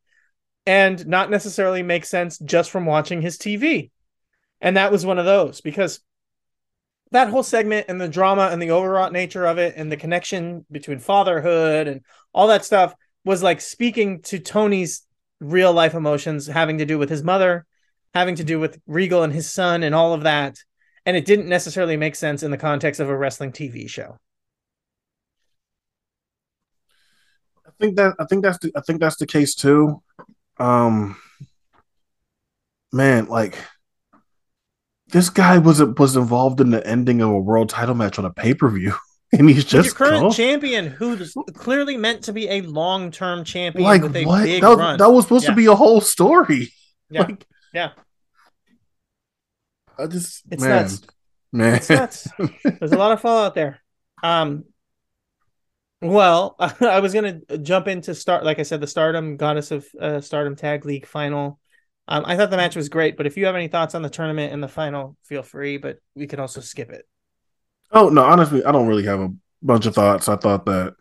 and not necessarily make sense just from watching his TV. And that was one of those because that whole segment and the drama and the overwrought nature of it and the connection between fatherhood and all that stuff was like speaking to Tony's real life emotions having to do with his mother, having to do with Regal and his son and all of that. And it didn't necessarily make sense in the context of a wrestling TV show. I think that I think that's the I think that's the case too. Um man, like this guy was was involved in the ending of a world title match on a pay per view, <laughs> and he's just your current gone? champion, who's clearly meant to be a long term champion like with a what? big That, run. that was supposed Yeah. to be a whole story. <laughs> Yeah. Like, Yeah. I just It's man, nuts. man. It's nuts. <laughs> There's a lot of fallout there. Um, well, <laughs> I was gonna jump into start, like I said, the Stardom Goddess of uh, Stardom Tag League final. Um, I thought the match was great, but if Yuu have any thoughts on the tournament and the final, feel free. But we can also skip it. Oh no, honestly, I don't really have a bunch of thoughts. I thought that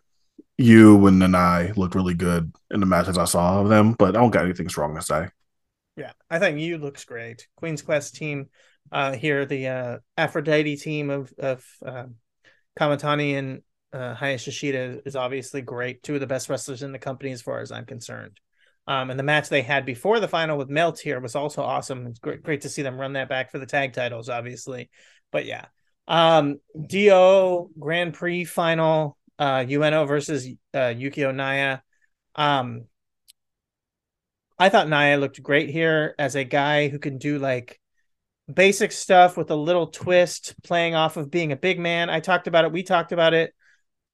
you and Nanae looked really good in the matches I saw of them, but I don't got anything strong to say. Yeah, I think Yuu looks great. Queen's Quest team uh, here, the uh, Aphrodite team of of um Kamitani and uh, Hayashishita is obviously great. Two of the best wrestlers in the company, as far as I'm concerned. Um, and the match they had before the final with Melt here was also awesome. It's great, great to see them run that back for the tag titles, obviously. But yeah, um, D-Oh Grand Prix final, uh, versus uh, Yukio Naya. Um, I thought Naya looked great here as a guy who can do like basic stuff with a little twist, playing off of being a big man. I talked about it. We talked about it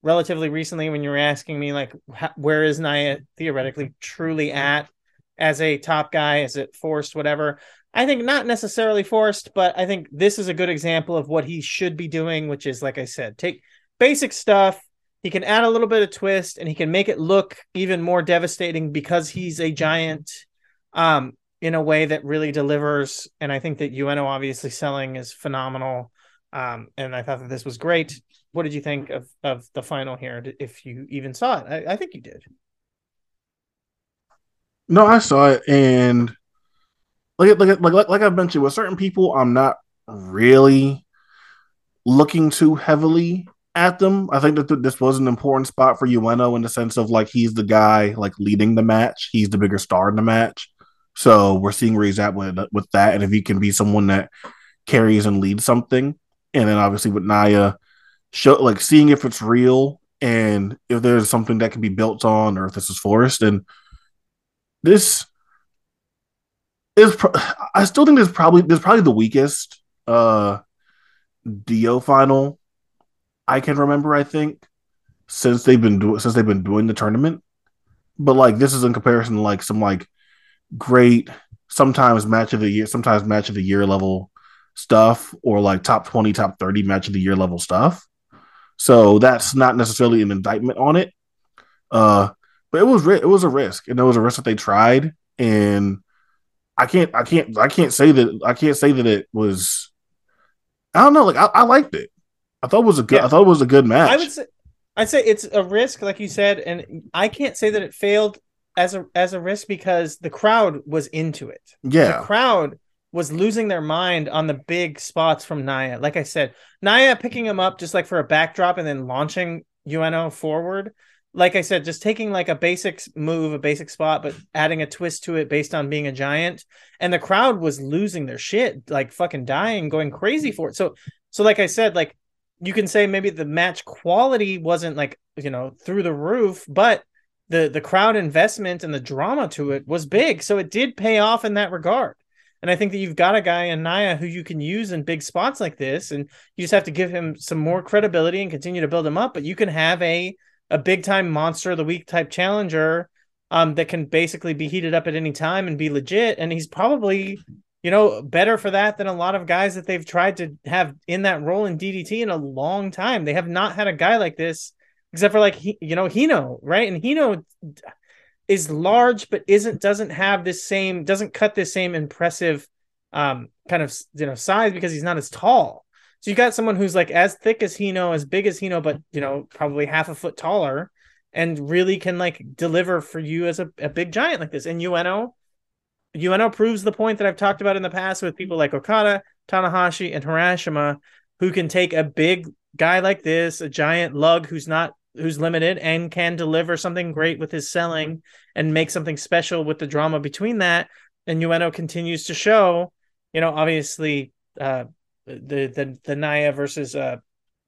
relatively recently when you were asking me like, where is Naya theoretically truly at as a top guy? Is it forced? Whatever. I think not necessarily forced, but I think this is a good example of what he should be doing, which is like I said, take basic stuff. He can add a little bit of twist and he can make it look even more devastating because he's a giant um in a way that really delivers. And I think that Ueno obviously selling is phenomenal. Um, and I thought that this was great. What did you think of of the final here? If you even saw it, I, I think you did. No, I saw it, and like like like like, I mentioned, with certain people, I'm not really looking too heavily at them. I think that th- this was an important spot for Ueno in the sense of like he's the guy like leading the match. He's the bigger star in the match. So we're seeing where he's at with with that, and if he can be someone that carries and leads something, and then obviously with Naya, show like seeing if it's real and if there's something that can be built on, or if this is forced, and this is. Pro- I still think there's probably there's probably the weakest uh D-Oh final I can remember. I think since they've been doing since they've been doing the tournament, but like this is in comparison to like some like great sometimes match of the year, sometimes match of the year level stuff, or like top twenty, top thirty match of the year level stuff. So that's not necessarily an indictment on it. Uh, but it was it was a risk, and it was a risk that they tried, and I can't I can't I can't say that I can't say that it was. I don't know. Like I, I liked it. I thought it was a good. Yeah. I thought it was a good match. I would say I'd say it's a risk, like you said, and I can't say that it failed as a as a risk because the crowd was into it. yeah, The crowd was losing their mind on the big spots from Naya. Like I said, Naya picking him up just like for a backdrop and then launching Ueno forward. Like I said, just taking like a basic move, a basic spot, but adding a twist to it based on being a giant. And the crowd was losing their shit, like fucking dying, going crazy for it. So, so like I said, like you can say maybe the match quality wasn't like you know through the roof, but the the crowd investment and the drama to it was big, so it did pay off in that regard. And I think that you've got a guy in Naya who you can use in big spots like this, and you just have to give him some more credibility and continue to build him up. But you can have a a big time monster of the week type challenger um, that can basically be heated up at any time and be legit. And he's probably you know, better for that than a lot of guys that they've tried to have in that role in DDT in a long time. They have not had a guy like this, except for like you know, Hino, right? And Hino, is large but isn't doesn't have this same doesn't cut this same impressive um kind of you know size because he's not as tall. So you got someone who's like as thick as Hino, as big as Hino, but you know probably half a foot taller, and really can like deliver for you as a, a big giant like this. And Ueno, Ueno proves the point that I've talked about in the past with people like Okada, Tanahashi, and Harashima, who can take a big guy like this, a giant lug who's not who's limited and can deliver something great with his selling and make something special with the drama between that. And Ueno continues to show, you know, obviously uh the the the Naya versus uh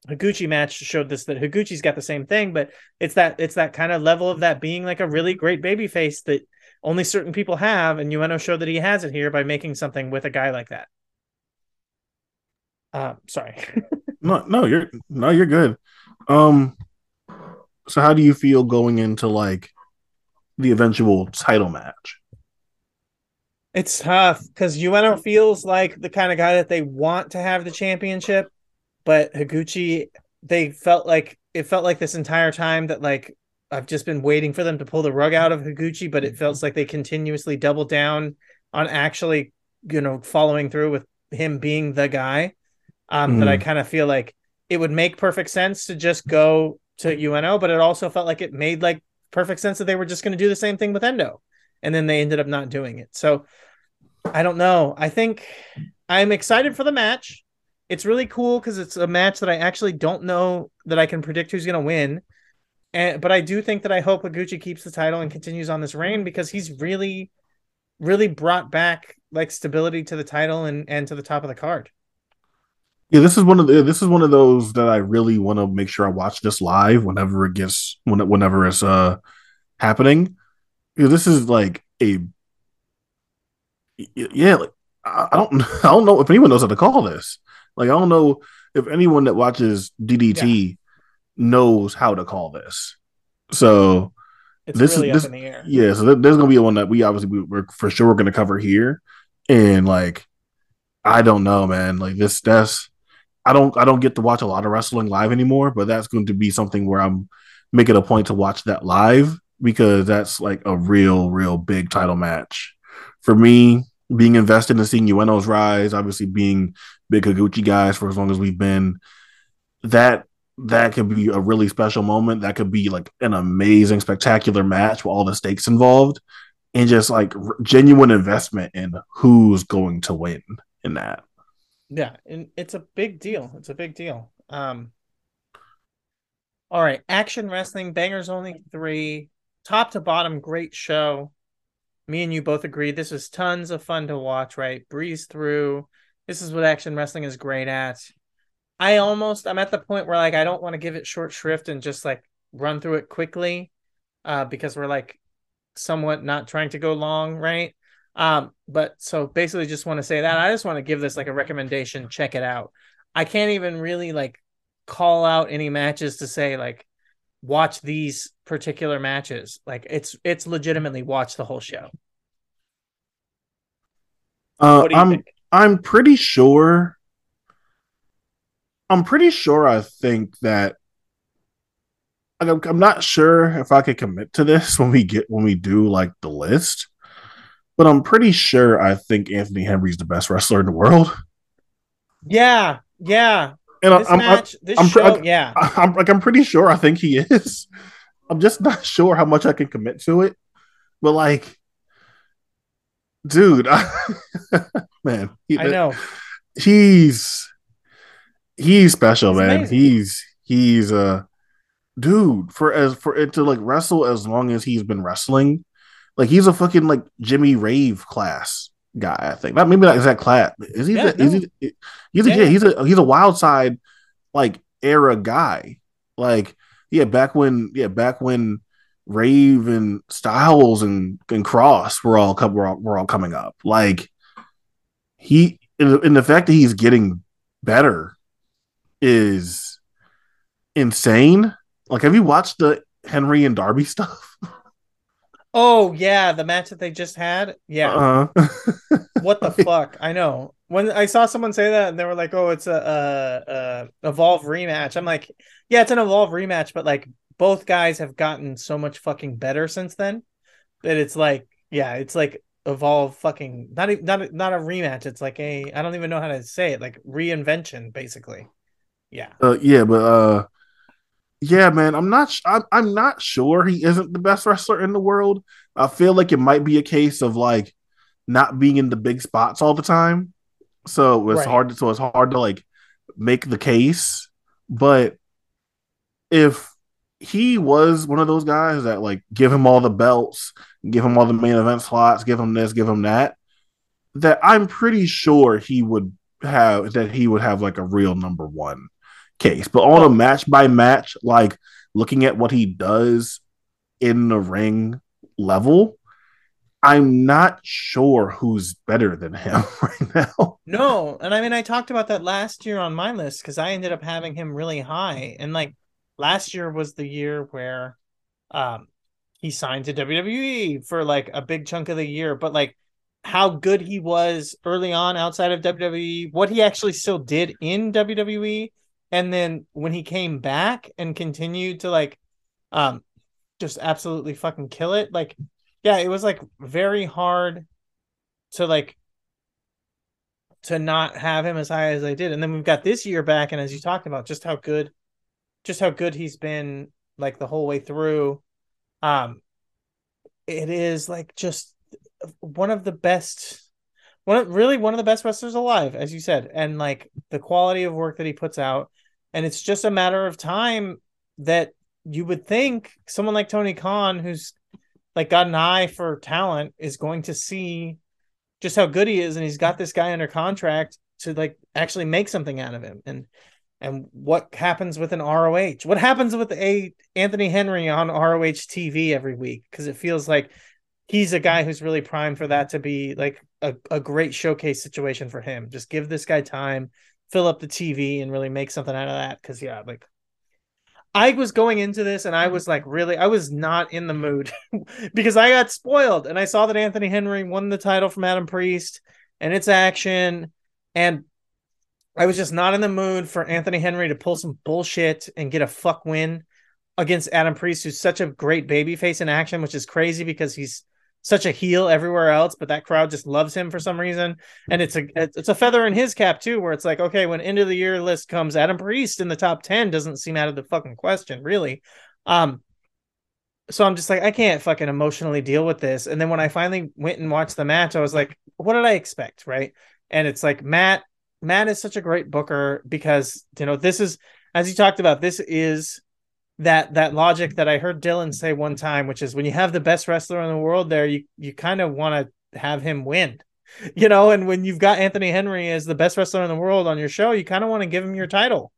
Higuchi match showed this that Higuchi's got the same thing, but it's that it's that kind of level of that being like a really great baby face that only certain people have, and Ueno showed that he has it here by making something with a guy like that. Uh, sorry. <laughs> no, no, you're no, you're good. Um, so how do you feel going into like the eventual title match? It's tough because Ueno feels like the kind of guy that they want to have the championship, but Higuchi, they felt like it felt like this entire time that like I've just been waiting for them to pull the rug out of Higuchi, but it feels like they continuously double down on actually, you know, following through with him being the guy. Um, mm. that I kind of feel like it would make perfect sense to just go to Ueno, but it also felt like it made like perfect sense that they were just going to do the same thing with Endo, and then they ended up not doing it. So I don't know. I think I'm excited for the match. It's really cool because it's a match that I actually don't know that I can predict who's going to win. And but I do think that I hope Higuchi keeps the title and continues on this reign because he's really, really brought back like stability to the title and and to the top of the card. Yeah, this is one of the, this is one of those that I really want to make sure I watch this live whenever it gets when whenever it's uh happening. Yeah, this is like a yeah, like I don't <laughs> I don't know if anyone knows how to call this. Like I don't know if anyone that watches DDT yeah. Knows how to call this. So it's this really is this, Yeah, so there's gonna be a one that we obviously we, are for sure we're to cover here, and like I don't know, man. Like this, that's I don't I don't get to watch a lot of wrestling live anymore, but that's going to be something where I'm making a point to watch that live because that's like a real, real big title match for me, being invested in seeing Ueno's rise, obviously being big Higuchi guys for as long as we've been, that that could be a really special moment. That could be like an amazing, spectacular match with all the stakes involved, and just like r- genuine investment in who's going to win in that. Yeah, and it's a big deal. It's a big deal. Um, all right, action wrestling bangers only three, top to bottom, great show me and you both agree this is tons of fun to watch, right? Breeze through. This is what action wrestling is great at. I almost I'm at the point where like I don't want to give it short shrift and just like run through it quickly uh because we're like somewhat not trying to go long, right? Um but so basically just want to say that I just want to give this like a recommendation, check it out. I can't even really like call out any matches to say like watch these particular matches. Like it's it's legitimately watch the whole show. Uh, I'm think? I'm pretty sure. I'm pretty sure. I think that. I'm, I'm not sure if I could commit to this <laughs> when we get when we do like the list, but I'm pretty sure I think Anthony Henry's the best wrestler in the world. Yeah, yeah. And this I'm, match, I'm, this I'm, show, I'm, yeah. <laughs> I'm like I'm pretty sure I think he is. <laughs> I'm just not sure how much I can commit to it. But like, dude, I, man, he, I know he's he's special, man. Amazing. He's he's a uh, dude for as for it to like wrestle as long as he's been wrestling. Like he's a fucking like Jimmy Rave class guy. I think not maybe not exact class. Is he? Yeah, the, no. is he he's a yeah, he's a he's a Wildside like era guy. Like yeah, back when yeah, back when Rave and Styles and, and Kross were all were all, were all coming up. Like he and the fact that he's getting better is insane. Like, have you watched the Henry and Darby stuff? <laughs> Oh yeah, the match that they just had. Yeah. Uh-huh. <laughs> what the fuck? I know. When I saw someone say that, and they were like, "Oh, it's a, a, a evolve rematch." I'm like, "Yeah, it's an evolve rematch," but like both guys have gotten so much fucking better since then. that it's like yeah, it's like evolve fucking not even not a, not a rematch. It's like a I don't even know how to say it, like reinvention basically. Yeah. Uh, yeah, but uh, yeah, man, I'm not. I'm, I'm not sure he isn't the best wrestler in the world. I feel like it might be a case of like not being in the big spots all the time, so it's Right. hard. To, so it's hard to like make the case. But if he was one of those guys that like give him all the belts, give him all the main event slots, give him this, give him that, that I'm pretty sure he would have that he would have like a real number one case. But on a match by match, like looking at what he does in the ring level, I'm not sure who's better than him <laughs> right now. No, and I mean I talked about that last year on my list because I ended up having him really high, and like last year was the year where, um, he signed to WWE for like a big chunk of the year, but like how good he was early on outside of WWE, what he actually still did in WWE, and then when he came back and continued to like, um, just absolutely fucking kill it, like yeah, it was like very hard to like to not have him as high as I did. And then we've got this year back, and as you talked about, just how good, just how good he's been like the whole way through. Um, it is like just one of the best, one of, really one of the best wrestlers alive, as you said, and like the quality of work that he puts out, and it's just a matter of time that you would think someone like Tony Khan, who's like got an eye for talent, is going to see just how good he is and he's got this guy under contract to like actually make something out of him. And and what happens with an ROH what happens with a Anthony Henry on ROH TV every week? Because it feels like he's a guy who's really primed for that to be like a, a great showcase situation for him. Just give this guy time fill up the TV and really make something out of that because yeah like I was going into this and I mm-hmm. was like really I was not in the mood <laughs> because I got spoiled and I saw that Anthony Henry won the title from Adam Priest and it's action and I was just not in the mood for Anthony Henry to pull some bullshit and get a fuck win against Adam Priest who's such a great babyface in action which is crazy because he's such a heel everywhere else but that crowd just loves him for some reason and it's a it's a feather in his cap too where it's like okay when end of the year list comes Adam Priest in the top 10 doesn't seem out of the fucking question really um so I'm just like, I can't fucking emotionally deal with this. And then when I finally went and watched the match, I was like, what did I expect? Right. And it's like Matt, Matt is such a great booker because, you know, this is, as you talked about, this is that that logic that I heard Dylan say one time, which is when you have the best wrestler in the world there, you you kind of want to have him win. <laughs> You know, and when you've got Anthony Henry as the best wrestler in the world on your show, you kind of want to give him your title.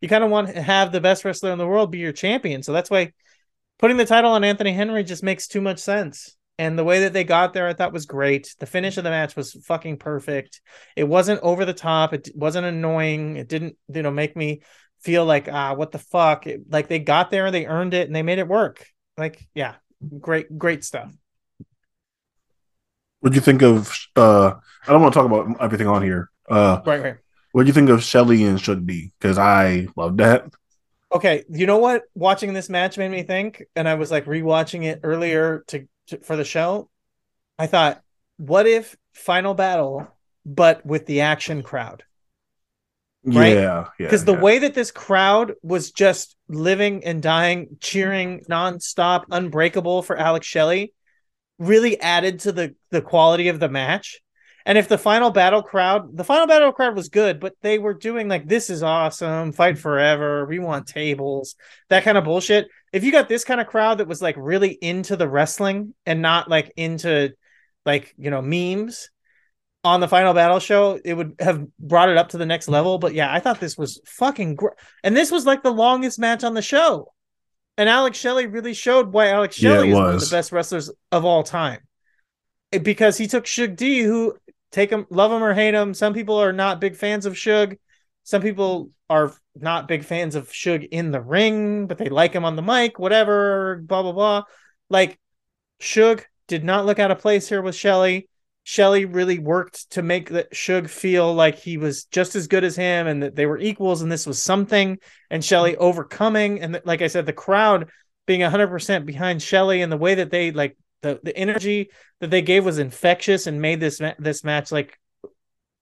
You kind of want to have the best wrestler in the world be your champion. So that's why putting the title on Anthony Henry just makes too much sense. And the way that they got there, I thought was great. The finish of the match was fucking perfect. It wasn't over the top. It wasn't annoying. It didn't, you know, make me feel like ah, what the fuck. It, like they got there, they earned it, and they made it work. Like, yeah, great, great stuff. What do you think of? uh I don't want to talk about everything on here. Uh Right, right. What do you think of Shelley and should be Because I love that. Okay, you know what? Watching this match made me think, and I was like rewatching it earlier to, to for the show. I thought, what if Final Battle, but with the action crowd? Right? Yeah, yeah. Because the yeah. way that this crowd was just living and dying, cheering nonstop, unbreakable for Alex Shelley, really added to the the quality of the match. And if the final battle crowd, the final battle crowd was good, but they were doing like, this is awesome, fight forever, we want tables, that kind of bullshit. If you got this kind of crowd that was like really into the wrestling and not like into like, you know, memes on the final battle show, it would have brought it up to the next level. But yeah, I thought this was fucking great. And this was like the longest match on the show. And Alex Shelley really showed why Alex Yeah, Shelley is one of the best wrestlers of all time. Eh, because he took Shug D, who take him, love him or hate him. Some people are not big fans of Shug. Some people are not big fans of Shug in the ring, but they like him on the mic, whatever, blah, blah, blah. Like, Shug did not look out of place here with Shelley. Shelley really worked to make the Shug feel like he was just as good as him and that they were equals and this was something. And Shelley mm-hmm. overcoming. And like I said, the crowd being 100% behind Shelley and the way that they like the the energy that they gave was infectious and made this this match like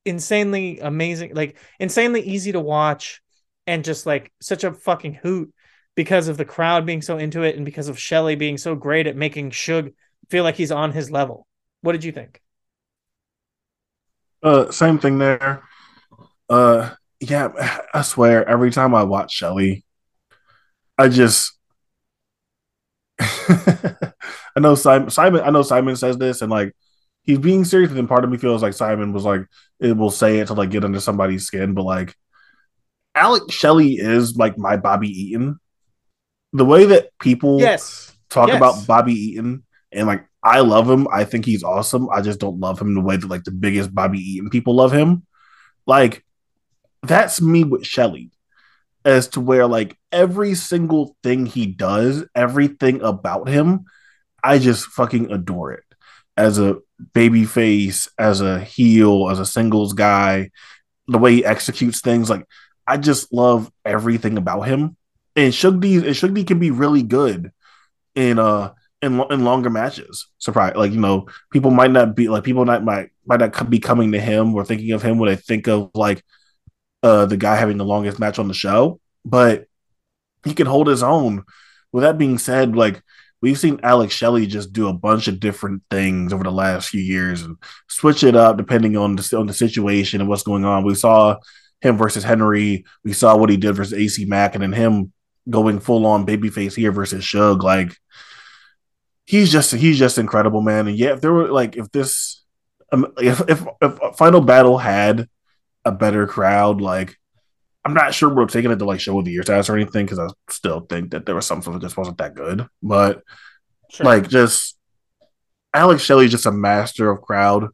insanely amazing, like insanely easy to watch, and just like such a fucking hoot because of the crowd being so into it and because of Shelley being so great at making Shug feel like he's on his level. What did you think? Uh, same thing there. Uh, yeah, <sighs> I swear, every time I watch Shelley, I just <laughs> I know Simon, Simon. I know Simon says this, and like he's being serious. And then part of me feels like Simon was like it will say it to like get under somebody's skin, but like Alex Shelley is like my Bobby Eaton. The way that people yes talk yes. about Bobby Eaton and like I love him. I think he's awesome. I just don't love him the way that like the biggest Bobby Eaton people love him. Like that's me with Shelley as to where like every single thing he does, everything about him, I just fucking adore it. As a baby face, as a heel, as a singles guy, the way he executes things, like I just love everything about him. And Shugdi and Shugdi can be really good in uh in in longer matches. Surprise, like you know, people might not be like people might might not be coming to him or thinking of him when they think of like uh, the guy having the longest match on the show, but he can hold his own. With that being said, like we've seen Alex Shelley just do a bunch of different things over the last few years and switch it up depending on the on the situation and what's going on. We saw him versus Henry. We saw what he did versus AC Mack, and then him going full on babyface here versus Shug. Like he's just he's just incredible, man. And yeah, if there were like if this um, if, if if Final Battle had a better crowd. Like, I'm not sure we're taking it to like show of the year status or anything because I still think that there was something that just wasn't that good. But sure. like, just Alex Shelley's just a master of crowd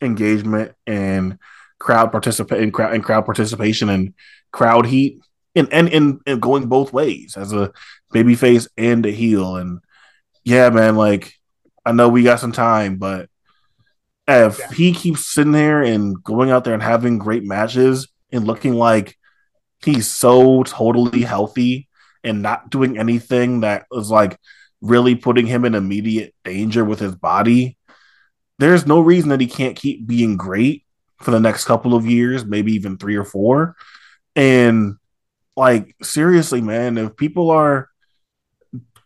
engagement and crowd participate in crowd and crowd participation and crowd heat and and, and and going both ways as a baby face and a heel and yeah man like i know we got some time but if yeah. he keeps sitting there and going out there and having great matches and looking like he's so totally healthy and not doing anything that is like really putting him in immediate danger with his body, there's no reason that he can't keep being great for the next couple of years, maybe even three or four. And like seriously, man, if people are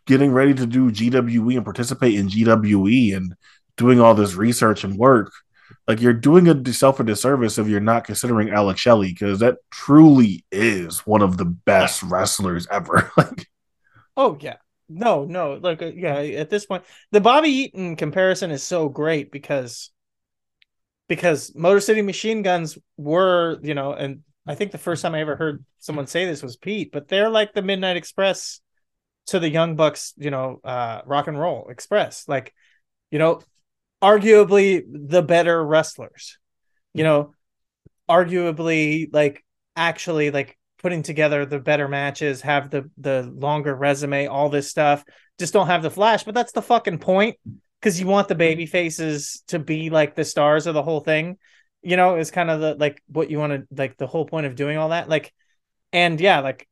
getting ready to do GWE and participate in GWE and doing all this research and work, like you're doing a yourself a disservice if you're not considering Alex Shelley because that truly is one of the best wrestlers ever. <laughs> like, oh yeah, no, no, like uh, yeah. At this point, the Bobby Eaton comparison is so great because because Motor City Machine Guns were, you know, and I think the first time I ever heard someone say this was Pete, but they're like the Midnight Express to the Young Bucks, you know, uh, rock and roll express. Like, you know, arguably the better wrestlers. You know, arguably like actually like putting together the better matches, have the the longer resume, all this stuff. Just don't have the flash, but that's the fucking point because you want the baby faces to be like the stars of the whole thing. You know, is kind of the like what you want to like the whole point of doing all that. Like, and yeah, like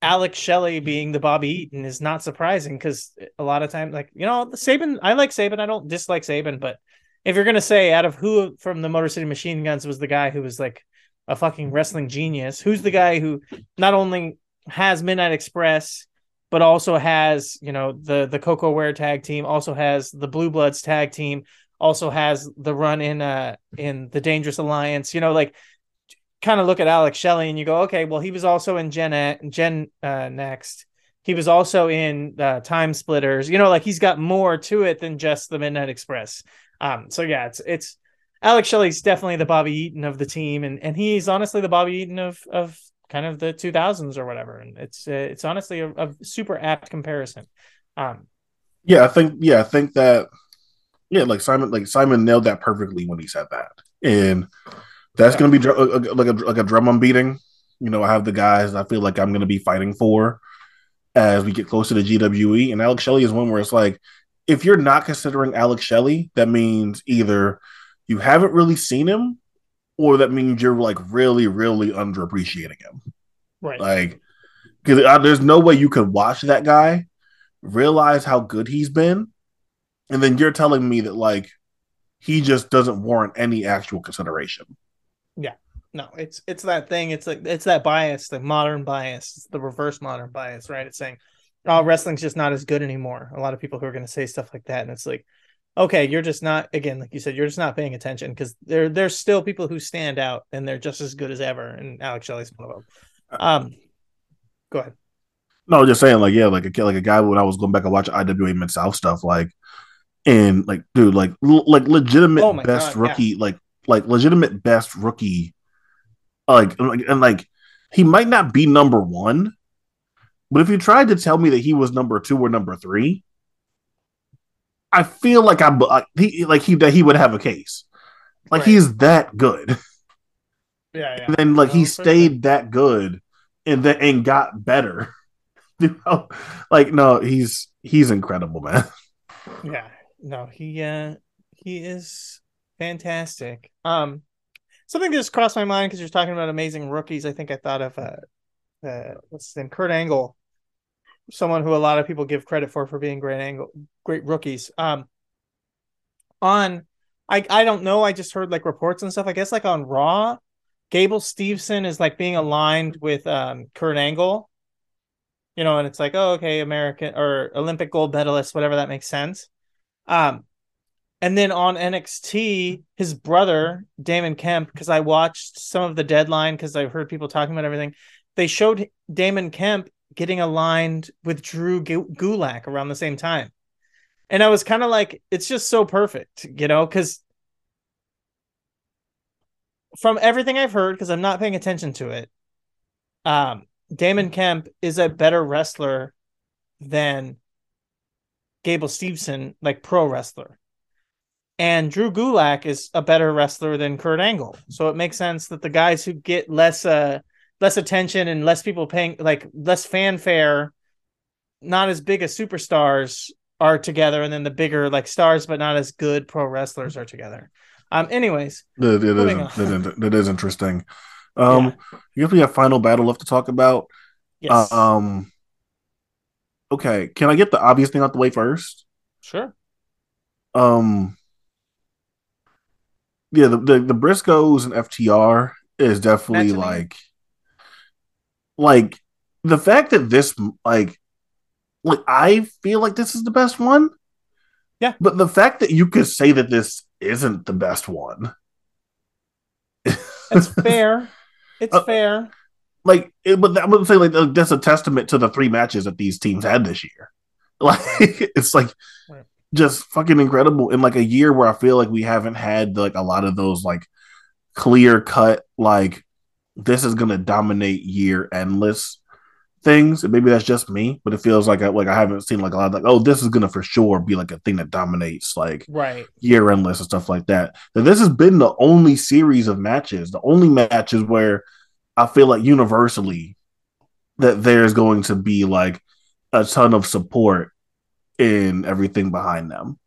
Alex Shelley being the Bobby Eaton is not surprising because a lot of times, like you know, the Sabin, I like Sabin, I don't dislike Sabin, but if you're gonna say out of who from the Motor City Machine Guns was the guy who was like a fucking wrestling genius, who's the guy who not only has Midnight Express but also has you know the the Koko Ware tag team, also has the Blue Bloods tag team, also has the run in uh in the Dangerous Alliance. You know, like kind of look at Alex Shelley and you go, okay, well, he was also in Gen Gen uh, Next. He was also in uh, Time Splitters. You know, like he's got more to it than just the Midnight Express. Um, so yeah, it's it's Alex Shelley's definitely the Bobby Eaton of the team, and and he's honestly the Bobby Eaton of of kind of the 2000s or whatever. And it's uh, it's honestly a, a, super apt comparison. Um, yeah, I think yeah, I think that yeah, like Simon like Simon nailed that perfectly when he said that, and that's to be dr- uh, uh, like a like a drum I'm beating. You know, I have the guys I feel like I'm going to be fighting for as we get closer to GWE, and Alex Shelley is one where it's like, if you're not considering Alex Shelley, that means either you haven't really seen him, or that means you're like really, really underappreciating him. Right. Like, because uh, there's no way you could watch that guy, realize how good he's been, and then you're telling me that like he just doesn't warrant any actual consideration. No, it's it's that thing. It's like it's that bias, the modern bias, it's the reverse modern bias, right? It's saying, "Oh, wrestling's just not as good anymore." A lot of people who are going to say stuff like that, and it's like, okay, you're just not. Again, like you said, you're just not paying attention because there there's still people who stand out and they're just as good as ever, and Alex Shelley's one of them. Um, go ahead. No, just saying, like, yeah, like a like a guy when I was going back and watch IWA Mid South stuff, like, and like, dude, like, l- like legitimate Oh best God, yeah. rookie, like, like legitimate best rookie, like, and, like, and like, he might not be number one, but if you tried to tell me that he was number two or number three, I feel like I'm like he, like he that he would have a case, like Right. he's that good. Yeah, yeah. and then like he stayed that good and then and got better <laughs> like no he's he's incredible man <laughs> Yeah. No, he uh he is fantastic. Um something just crossed my mind because you're talking about amazing rookies. I think I thought of uh uh what's his name? Kurt Angle. Someone who a lot of people give credit for for being great angle great rookies. Um on I I don't know, I just heard like reports and stuff. I guess like on Raw, Gable Steveson is like being aligned with um Kurt Angle. You know, and it's like, oh, okay, American or Olympic gold medalist, whatever that makes sense. Um, and then on NXT, his brother Damon Kemp, because I watched some of the deadline because I heard people talking about everything. They showed Damon Kemp getting aligned with Drew Gulak around the same time, and I was kind of like, it's just so perfect, you know, because from everything I've heard, because I'm not paying attention to it, um, Damon Kemp is a better wrestler than Gable Steveson, like pro wrestler. And Drew Gulak is a better wrestler than Kurt Angle. So it makes sense that the guys who get less uh less attention and less people paying like less fanfare, not as big as superstars are together, and then the bigger like stars but not as good pro wrestlers are together. Um anyways, that, that is, Moving on. that is- that is interesting <laughs> um you guess we have final battle left to talk about yes. um okay can i get the obvious thing out the way first sure. um yeah the the, the briscoes and ftr is definitely the year. like like the fact that this like like i feel like this is the best one Yeah. but the fact that you could say that this isn't the best one It's <laughs> fair. It's Uh, fair. like it, but I would say like that's a testament to the three matches that these teams had this year. <laughs> Like it's like Right. Just fucking incredible in like a year where I feel like we haven't had like a lot of those like clear cut like this is gonna dominate year endless things. And maybe that's just me, but it feels like I like I haven't seen like a lot of like oh this is gonna for sure be like a thing that dominates like Right. year endless and stuff like that. That this has been the only series of matches, the only matches where I feel like universally that there's going to be like a ton of support in everything behind them.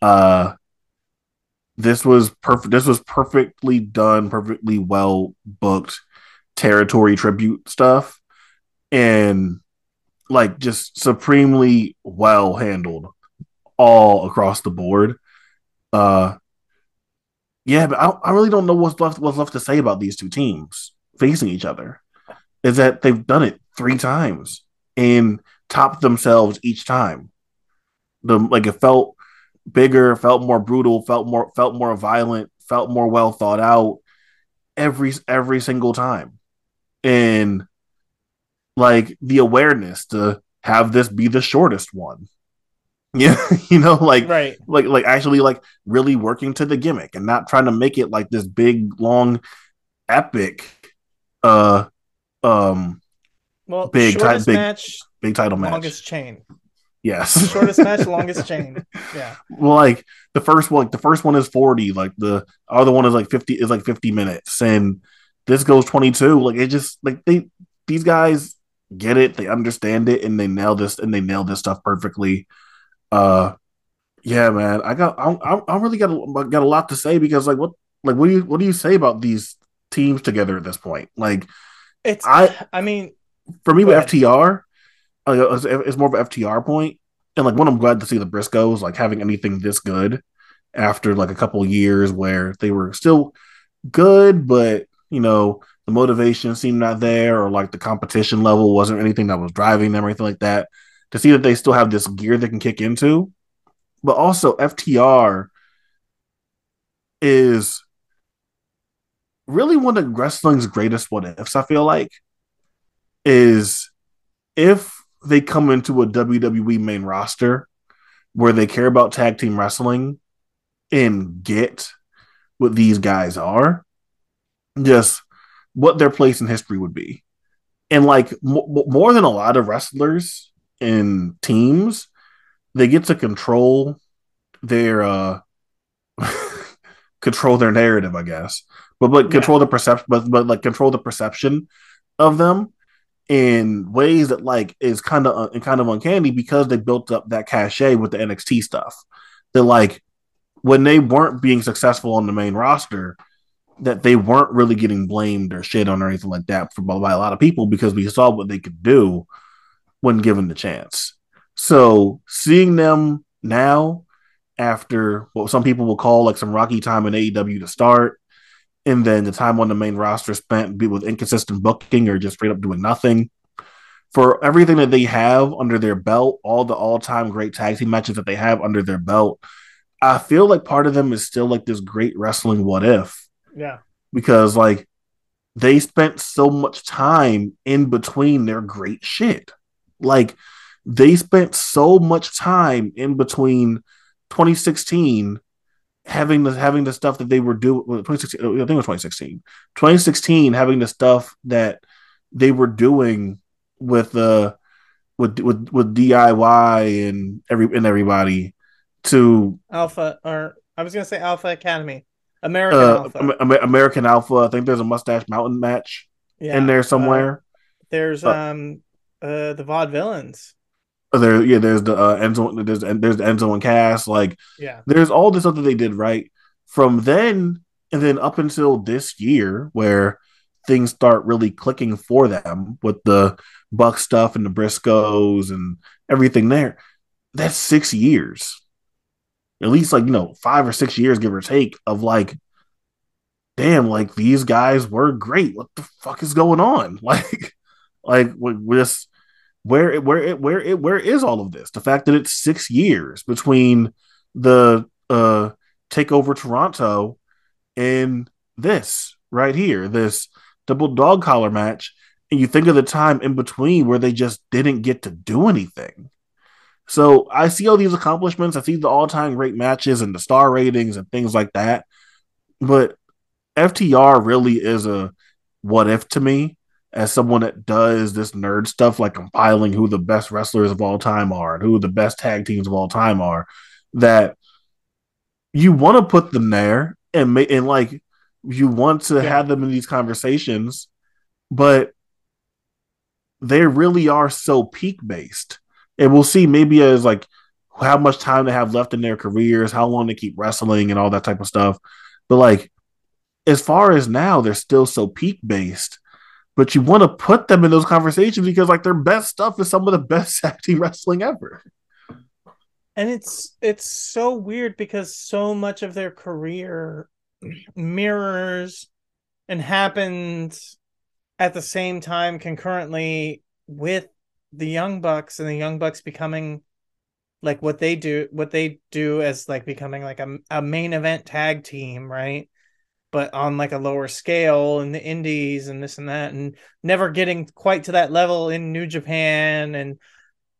Uh this was perfect this was perfectly done, perfectly well booked territory tribute stuff and like just supremely well handled all across the board. Uh, yeah, but I, I really don't know what's left what's left to say about these two teams facing each other. Is that they've done it three times and topped themselves each time. The like it felt bigger, felt more brutal, felt more felt more violent, felt more well thought out every every single time. And like the awareness to have this be the shortest one. <laughs> Yeah, you know, like Right. like like actually like really working to the gimmick and not trying to make it like this big long epic uh um Well, Big ti- shortest big match, big title match. longest chain. Yes. Shortest match, <laughs> longest chain. Yeah. well like the first one like the first one is 40 like the other one is like 50 is like 50 minutes and this goes 22 like it just like they these guys get it they understand it and they nail this and they nail this stuff perfectly uh yeah man i got i, I, I really got a, got a lot to say because like what like what do you what do you say about these teams together at this point like It's I- I mean, for me with ahead. ftr it's, more of an ftr point and like one, I'm glad to see the Briscoes like having anything this good after like a couple years where they were still good, but you know the motivation seemed not there, or like the competition level wasn't anything that was driving them or anything like that. To see that they still have this gear they can kick into, but also FTR is really one of wrestling's greatest what ifs. I feel like is if they come into a WWE main roster where they care about tag team wrestling and get what these guys are, just what their place in history would be. And like m- more than a lot of wrestlers and teams, they get to control their uh <laughs> control their narrative, I guess. But but control yeah. the perception but but like control the perception of them in ways that like is kind of uh, kind of uncanny because they built up that cachet with the NXT stuff. That like when they weren't being successful on the main roster, that they weren't really getting blamed or shit on or anything like that for, by a lot of people because we saw what they could do when given the chance. So seeing them now after what some people will call like some rocky time in AEW to start, and then the time on the main roster spent be with inconsistent booking or just straight up doing nothing. For everything that they have under their belt, all the all-time great tag team matches that they have under their belt, I feel like part of them is still like this great wrestling what if. Yeah. Because like they spent so much time in between their great shit. Like they spent so much time in between 2016 having the having the stuff that they were doing 2016 I think it was 2016 2016 having the stuff that they were doing with uh with with with DIY and every and everybody to Alpha or I was gonna say Alpha Academy. American uh, Alpha. American Alpha. I think there's a Mustache Mountain match yeah, in there somewhere. uh, there's uh, um uh the Vaudevillains there, yeah, there's the uh, zone. there's there's the Enzo and Cass Like, yeah, there's all this stuff that they did right from then, and then up until this year, where things start really clicking for them with the Buck stuff and the Briscoes and everything there. That's six years, at least like you know five or six years, give or take, of like, damn, like these guys were great. What the fuck is going on? <laughs> Like, like with this where where it where it where is all of this? The fact that it's six years between the uh takeover Toronto and this right here, this double dog collar match, and you think of the time in between where they just didn't get to do anything. So I see all these accomplishments. I see the all-time great matches and the star ratings and things like that. But FTR really is a what if to me as someone that does this nerd stuff, like compiling who the best wrestlers of all time are and who the best tag teams of all time are, that you want to put them there and make and like you want to yeah. have them in these conversations, but they really are so peak based. And we'll see maybe as like how much time they have left in their careers, how long they keep wrestling and all that type of stuff. But like as far as now, they're still so peak based but you want to put them in those conversations because like their best stuff is some of the best <laughs> acting wrestling ever. And it's it's so weird because so much of their career mirrors and happens at the same time concurrently with the Young Bucks and the Young Bucks becoming like what they do what they do as like becoming like a, a main event tag team, right? But on like a lower scale in the indies and this and that and never getting quite to that level in new japan and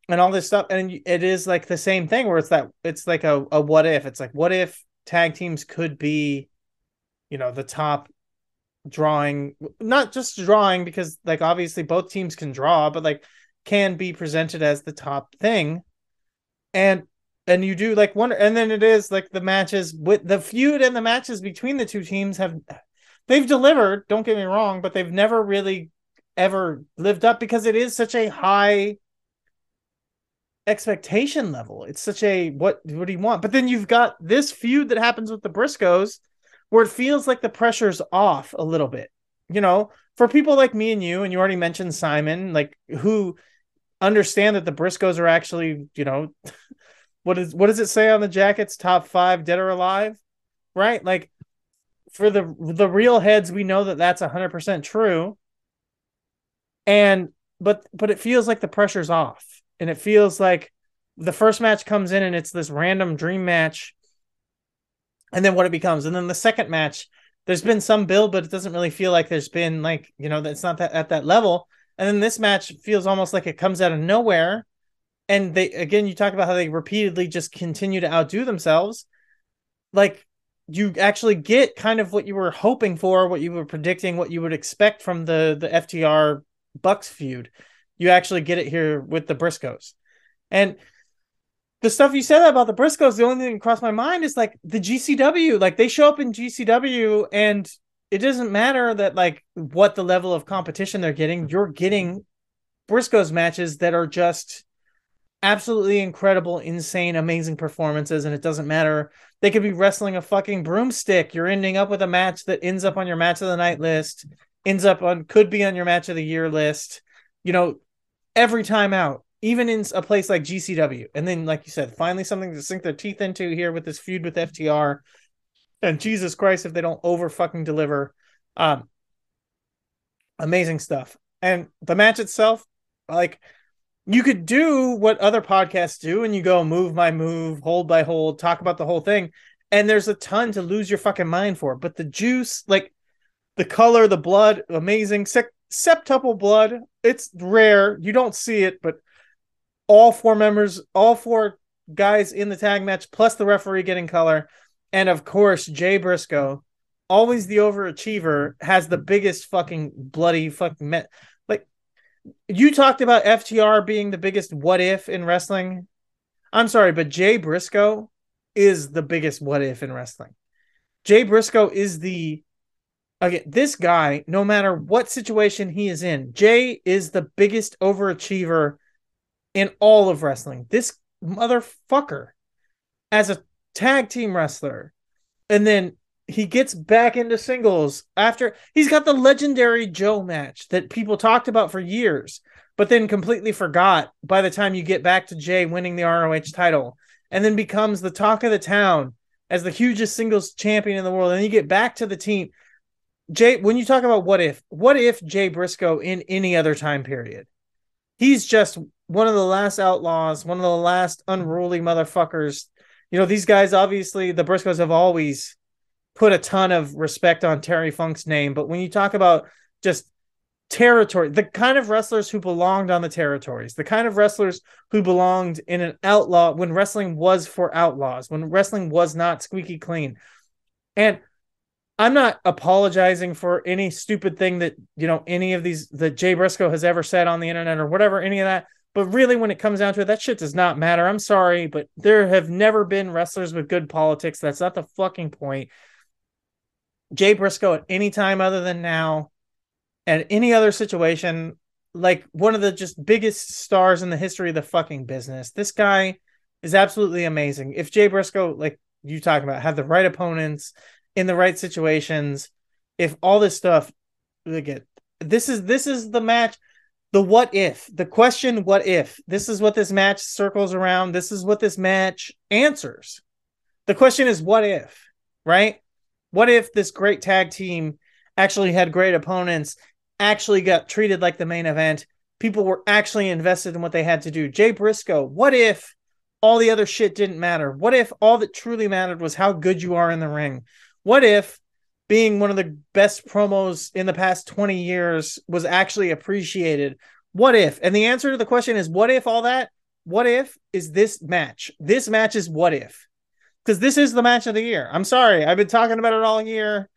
and all this stuff. And it is like the same thing where it's that it's like a, a what if. It's like what if tag teams could be you know the top drawing not just drawing because like obviously both teams can draw but like can be presented as the top thing. And and you do like wonder and then it is like the matches with the feud and the matches between the two teams have they've delivered don't get me wrong but they've never really ever lived up because it is such a high expectation level. It's such a what what do you want? But then you've got this feud that happens with the briscoes where it feels like the pressure's off a little bit you know? For people like me and you and you already mentioned simon like who understand that the Briscoes are actually, you know, <laughs> what is what does it say on the jackets? Top five, dead or alive, right? Like for the the real heads, we know that that's hundred percent true. And but but it feels like the pressure's off, and it feels like the first match comes in and it's this random dream match, and then what it becomes, and then the second match, there's been some build, but it doesn't really feel like there's been like you know that's not that at that level. And then this match feels almost like it comes out of nowhere. And they again, you talk about how they repeatedly just continue to outdo themselves. Like you actually get kind of what you were hoping for, what you were predicting, what you would expect from the the FTR Bucks feud. You actually get it here with the Briscoes. And the stuff you said about the Briscoes, the only thing that crossed my mind is like the GCW. Like they show up in GCW and it doesn't matter that like what the level of competition they're getting, you're getting Briscoes matches that are just absolutely incredible, insane, amazing performances, and it doesn't matter. They could be wrestling a fucking broomstick. You're ending up with a match that ends up on your match of the night list, ends up on could be on your match of the year list. You know, every time out, even in a place like GCW. And then, like you said, finally something to sink their teeth into here with this feud with FTR. And Jesus Christ, if they don't over fucking deliver. Um amazing stuff. And the match itself, like you could do what other podcasts do and you go move by move, hold by hold, talk about the whole thing. And there's a ton to lose your fucking mind for. But the juice, like the color, the blood, amazing. Se- septuple blood, it's rare. You don't see it, but all four members, all four guys in the tag match, plus the referee getting color. And of course, Jay Briscoe, always the overachiever, has the biggest fucking bloody fucking met you talked about FTR being the biggest what if in wrestling. I'm sorry, but Jay Briscoe is the biggest what if in wrestling. Jay Briscoe is the again, this guy, no matter what situation he is in, Jay is the biggest overachiever in all of wrestling. This motherfucker as a tag team wrestler and then he gets back into singles after he's got the legendary Joe match that people talked about for years, but then completely forgot by the time you get back to Jay winning the ROH title and then becomes the talk of the town as the hugest singles champion in the world. And you get back to the team. Jay, when you talk about what if, what if Jay Briscoe in any other time period? He's just one of the last outlaws, one of the last unruly motherfuckers. You know, these guys obviously, the Briscoes have always put a ton of respect on Terry Funk's name, but when you talk about just territory, the kind of wrestlers who belonged on the territories, the kind of wrestlers who belonged in an outlaw when wrestling was for outlaws, when wrestling was not squeaky clean. And I'm not apologizing for any stupid thing that, you know, any of these that Jay Briscoe has ever said on the internet or whatever, any of that. But really, when it comes down to it, that shit does not matter. I'm sorry, but there have never been wrestlers with good politics. That's not the fucking point. Jay Briscoe at any time other than now, at any other situation, like one of the just biggest stars in the history of the fucking business. This guy is absolutely amazing. If Jay Briscoe, like you talking about, had the right opponents in the right situations, if all this stuff, again, this is this is the match. The what if, the question, what if? This is what this match circles around. This is what this match answers. The question is, what if, right? What if this great tag team actually had great opponents, actually got treated like the main event? People were actually invested in what they had to do. Jay Briscoe, what if all the other shit didn't matter? What if all that truly mattered was how good you are in the ring? What if being one of the best promos in the past 20 years was actually appreciated? What if? And the answer to the question is what if all that? What if is this match? This match is what if because this is the match of the year. I'm sorry, I've been talking about it all year.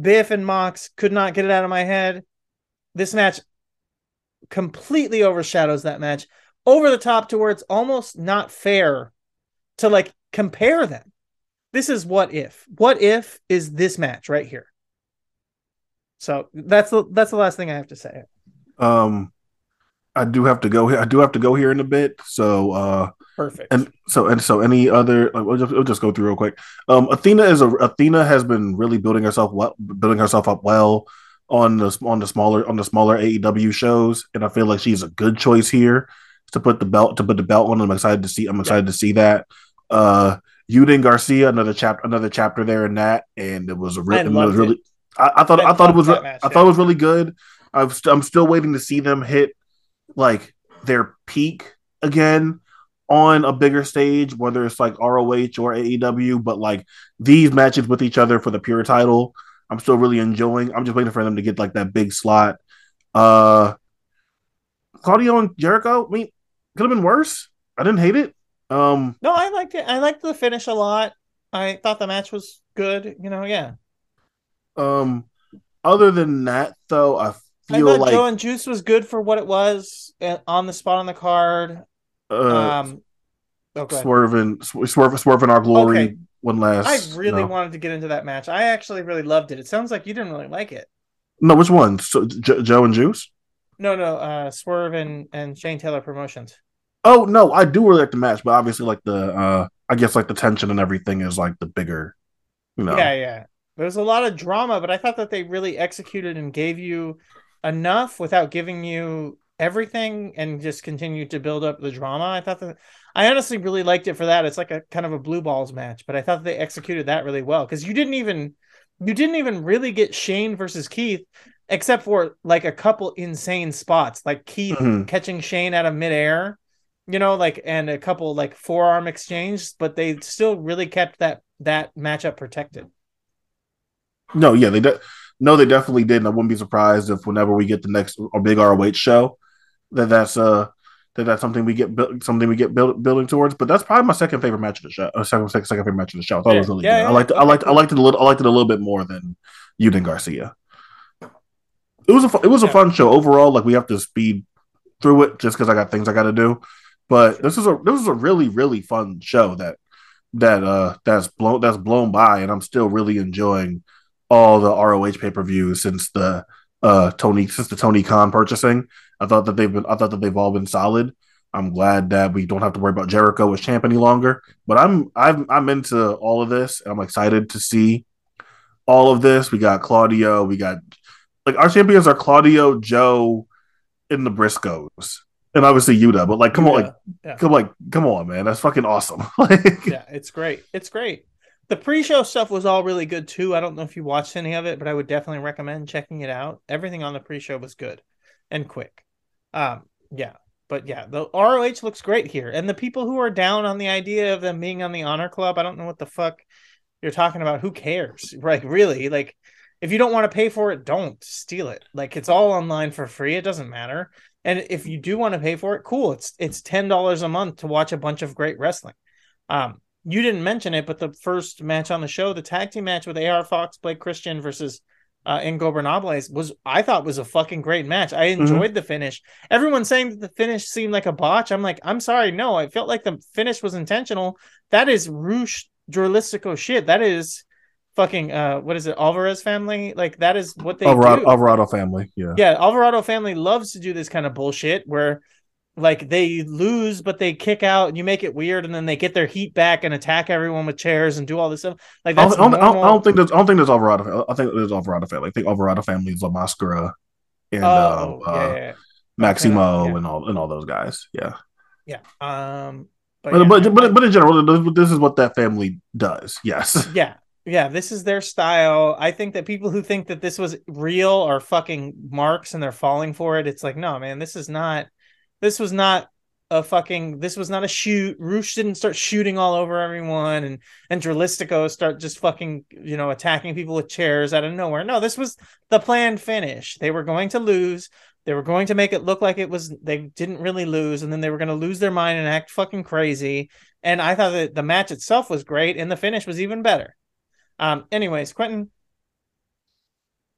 Biff and Mox could not get it out of my head. This match completely overshadows that match over the top to where it's almost not fair to like compare them. This is what if. What if is this match right here. So that's the that's the last thing I have to say. Um I do have to go here. I do have to go here in a bit. So uh Perfect. And so and so any other like we'll just, we'll just go through real quick. Um, Athena is a Athena has been really building herself well, building herself up well on the on the smaller on the smaller AEW shows, and I feel like she's a good choice here to put the belt to put the belt on. I'm excited to see. I'm excited yeah. to see that. Uh, Yuden Garcia, another chapter, another chapter there in that, and it was a re- I it was really. it. I, I thought I I, thought it was re- match, I yeah. thought it was really good. I'm st- I'm still waiting to see them hit like their peak again on a bigger stage, whether it's like ROH or AEW. But like these matches with each other for the pure title, I'm still really enjoying. I'm just waiting for them to get like that big slot. Uh, Claudio and Jericho. I mean, could have been worse. I didn't hate it. Um, No, I liked it. I liked the finish a lot. I thought the match was good. You know, yeah. um, other than that, though, I I feel thought like Joe and Juice was good for what it was uh, on the spot on the card. Uh, um, oh, ahead. swerving, Swerve In Our Glory Okay. one last. I really no. wanted to get into that match. I actually really loved it. It sounds like you didn't really like it. No, which one? So, J- Joe and Juice. No, no, uh, Swerve and, and Shane Taylor Promotions. Oh no, I do really like the match, but obviously, like the, uh I guess like the tension and everything is like the bigger, you know. Yeah, yeah. There was a lot of drama, but I thought that they really executed and gave you enough without giving you everything and just continued to build up the drama. I thought that I honestly really liked it for that. It's like a kind of a blue balls match, but I thought they executed that really well because you didn't even you didn't even really get Shane versus Keith except for like a couple insane spots, like Keith Mhm. catching Shane out of midair, you know, like and a couple like forearm exchanges, but they still really kept that that matchup protected. No, yeah, they de- no, they definitely did. And I wouldn't be surprised if whenever we get the next a big ROH show, that that's uh that that's something we get built something we get build, building towards. But that's probably my second favorite match of the show. Uh, second, second second favorite match of the show. I thought it was really yeah, good. I yeah. liked I liked I liked it a little I liked it a little bit more than Uden Garcia. It was a fu- it was a fun show overall. Like we have to speed through it just because I got things I got to do. But this is a this is a really really fun show that that uh that's blown that's blown by, and I'm still really enjoying all the ROH pay per views since the uh Tony since the Tony Khan purchasing. I thought that they've been I thought that they've all been solid. I'm glad that we don't have to worry about Jericho as champ any longer. But I'm I'm I'm into all of this, and I'm excited to see all of this. We got Claudio, we got like our champions are Claudio, Joe, and the Briscoes, and obviously Yuta. But like, come on, like, Yeah. come like, come on, man, that's fucking awesome. <laughs> like, yeah, it's great. It's great. The pre-show stuff was all really good too. I don't know if you watched any of it, but I would definitely recommend checking it out. Everything on the pre-show was good and quick. Um, yeah, but yeah, the ROH looks great here, and the people who are down on the idea of them being on the Honor Club, I don't know what the fuck you're talking about. Who cares? <laughs> Like, really? Like, if you don't want to pay for it, don't steal it. Like, it's all online for free. It doesn't matter. And if you do want to pay for it, cool. It's it's ten dollars a month to watch a bunch of great wrestling. Um, you didn't mention it, but the first match on the show, the tag team match with AR Fox, Blake Christian versus uh, Ingobernables was I thought was a fucking great match. I enjoyed the finish. Everyone's saying that the finish seemed like a botch. I'm like, I'm sorry, no, I felt like the finish was intentional. That is Rush Dralistico shit. That is fucking uh what is it, Alvarez family? Like that is what they Alvarado, do. Alvarado family, yeah. Yeah, Alvarado family loves to do this kind of bullshit where like they lose but they kick out and you make it weird and then they get their heat back and attack everyone with chairs and do all this stuff. Like I don't, I, don't, I don't think there's I don't think there's Alvarado. I think there's Alvarado family. I think Alvarado family is La Mascara and oh, uh, yeah, uh, yeah. Maximo Yeah. and all and all those guys. Yeah, Yeah. Um but, but yeah, but, but, but in general, this is what that family does. Yes. <laughs> yeah. Yeah, this is their style. I think that people who think that this was real are fucking marks and they're falling for it. It's like, no, man, this is not this was not a fucking this was not a shoot. Rush didn't start shooting all over everyone and and Dralistico start just fucking, you know, attacking people with chairs out of nowhere. No, this was the planned finish. They were going to lose. They were going to make it look like it was they didn't really lose, and then they were going to lose their mind and act fucking crazy. And I thought that the match itself was great, and the finish was even better. Um, anyways, Quentin,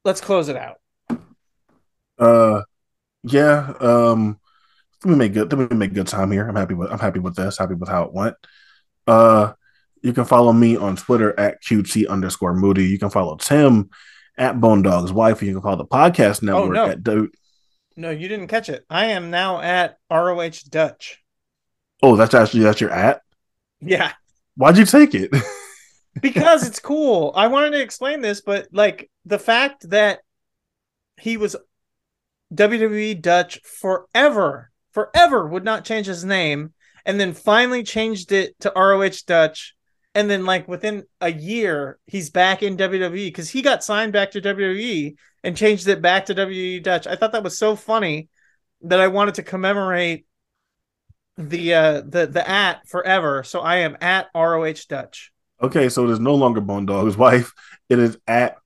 let's close it out. Uh, yeah. Um, we make good. We make good time here. I'm happy with. I'm happy with this. Happy with how it went. Uh, you can follow me on Twitter at QT underscore Moody. You can follow Tim at Bone Dog's Wife. You can follow the podcast network no. at Do- No, you didn't catch it. I am now at ROH Dutch. Oh, that's actually that's your at. Yeah, Why'd you take it? <laughs> because it's cool. I wanted to explain this, but like the fact that he was WWE Dutch forever, forever would not change his name. and then finally changed it to ROH Dutch. And then, like within a year, he's back in WWE because he got signed back to WWE and changed it back to WWE Dutch. I thought that was so funny that I wanted to commemorate the uh the the at forever. So I am at ROH Dutch. Okay, so it is no longer Bone Dog's wife. It is at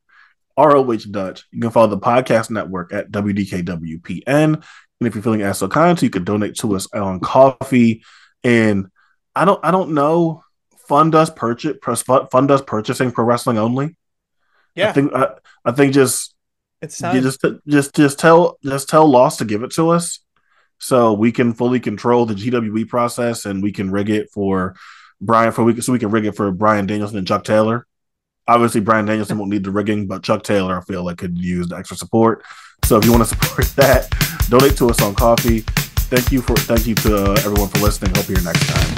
ROH Dutch. You can follow the podcast network at WDKWPN. And if you're feeling asked so kind, you can donate to us on Ko-fi. And I don't I don't know. Fund us purchase fund us purchasing pro wrestling only. Yeah. I think I, I think just It's you just just just tell just tell Lost to give it to us so we can fully control the GWE process and we can rig it for Brian for we so we can rig it for Bryan Danielson and Chuck Taylor. Obviously, Bryan Danielson won't need the rigging, but Chuck Taylor I feel like could use the extra support. So if you want to support <laughs> that, donate to us on Ko-fi. Thank you for thank you to uh, everyone for listening. Hope you're next time.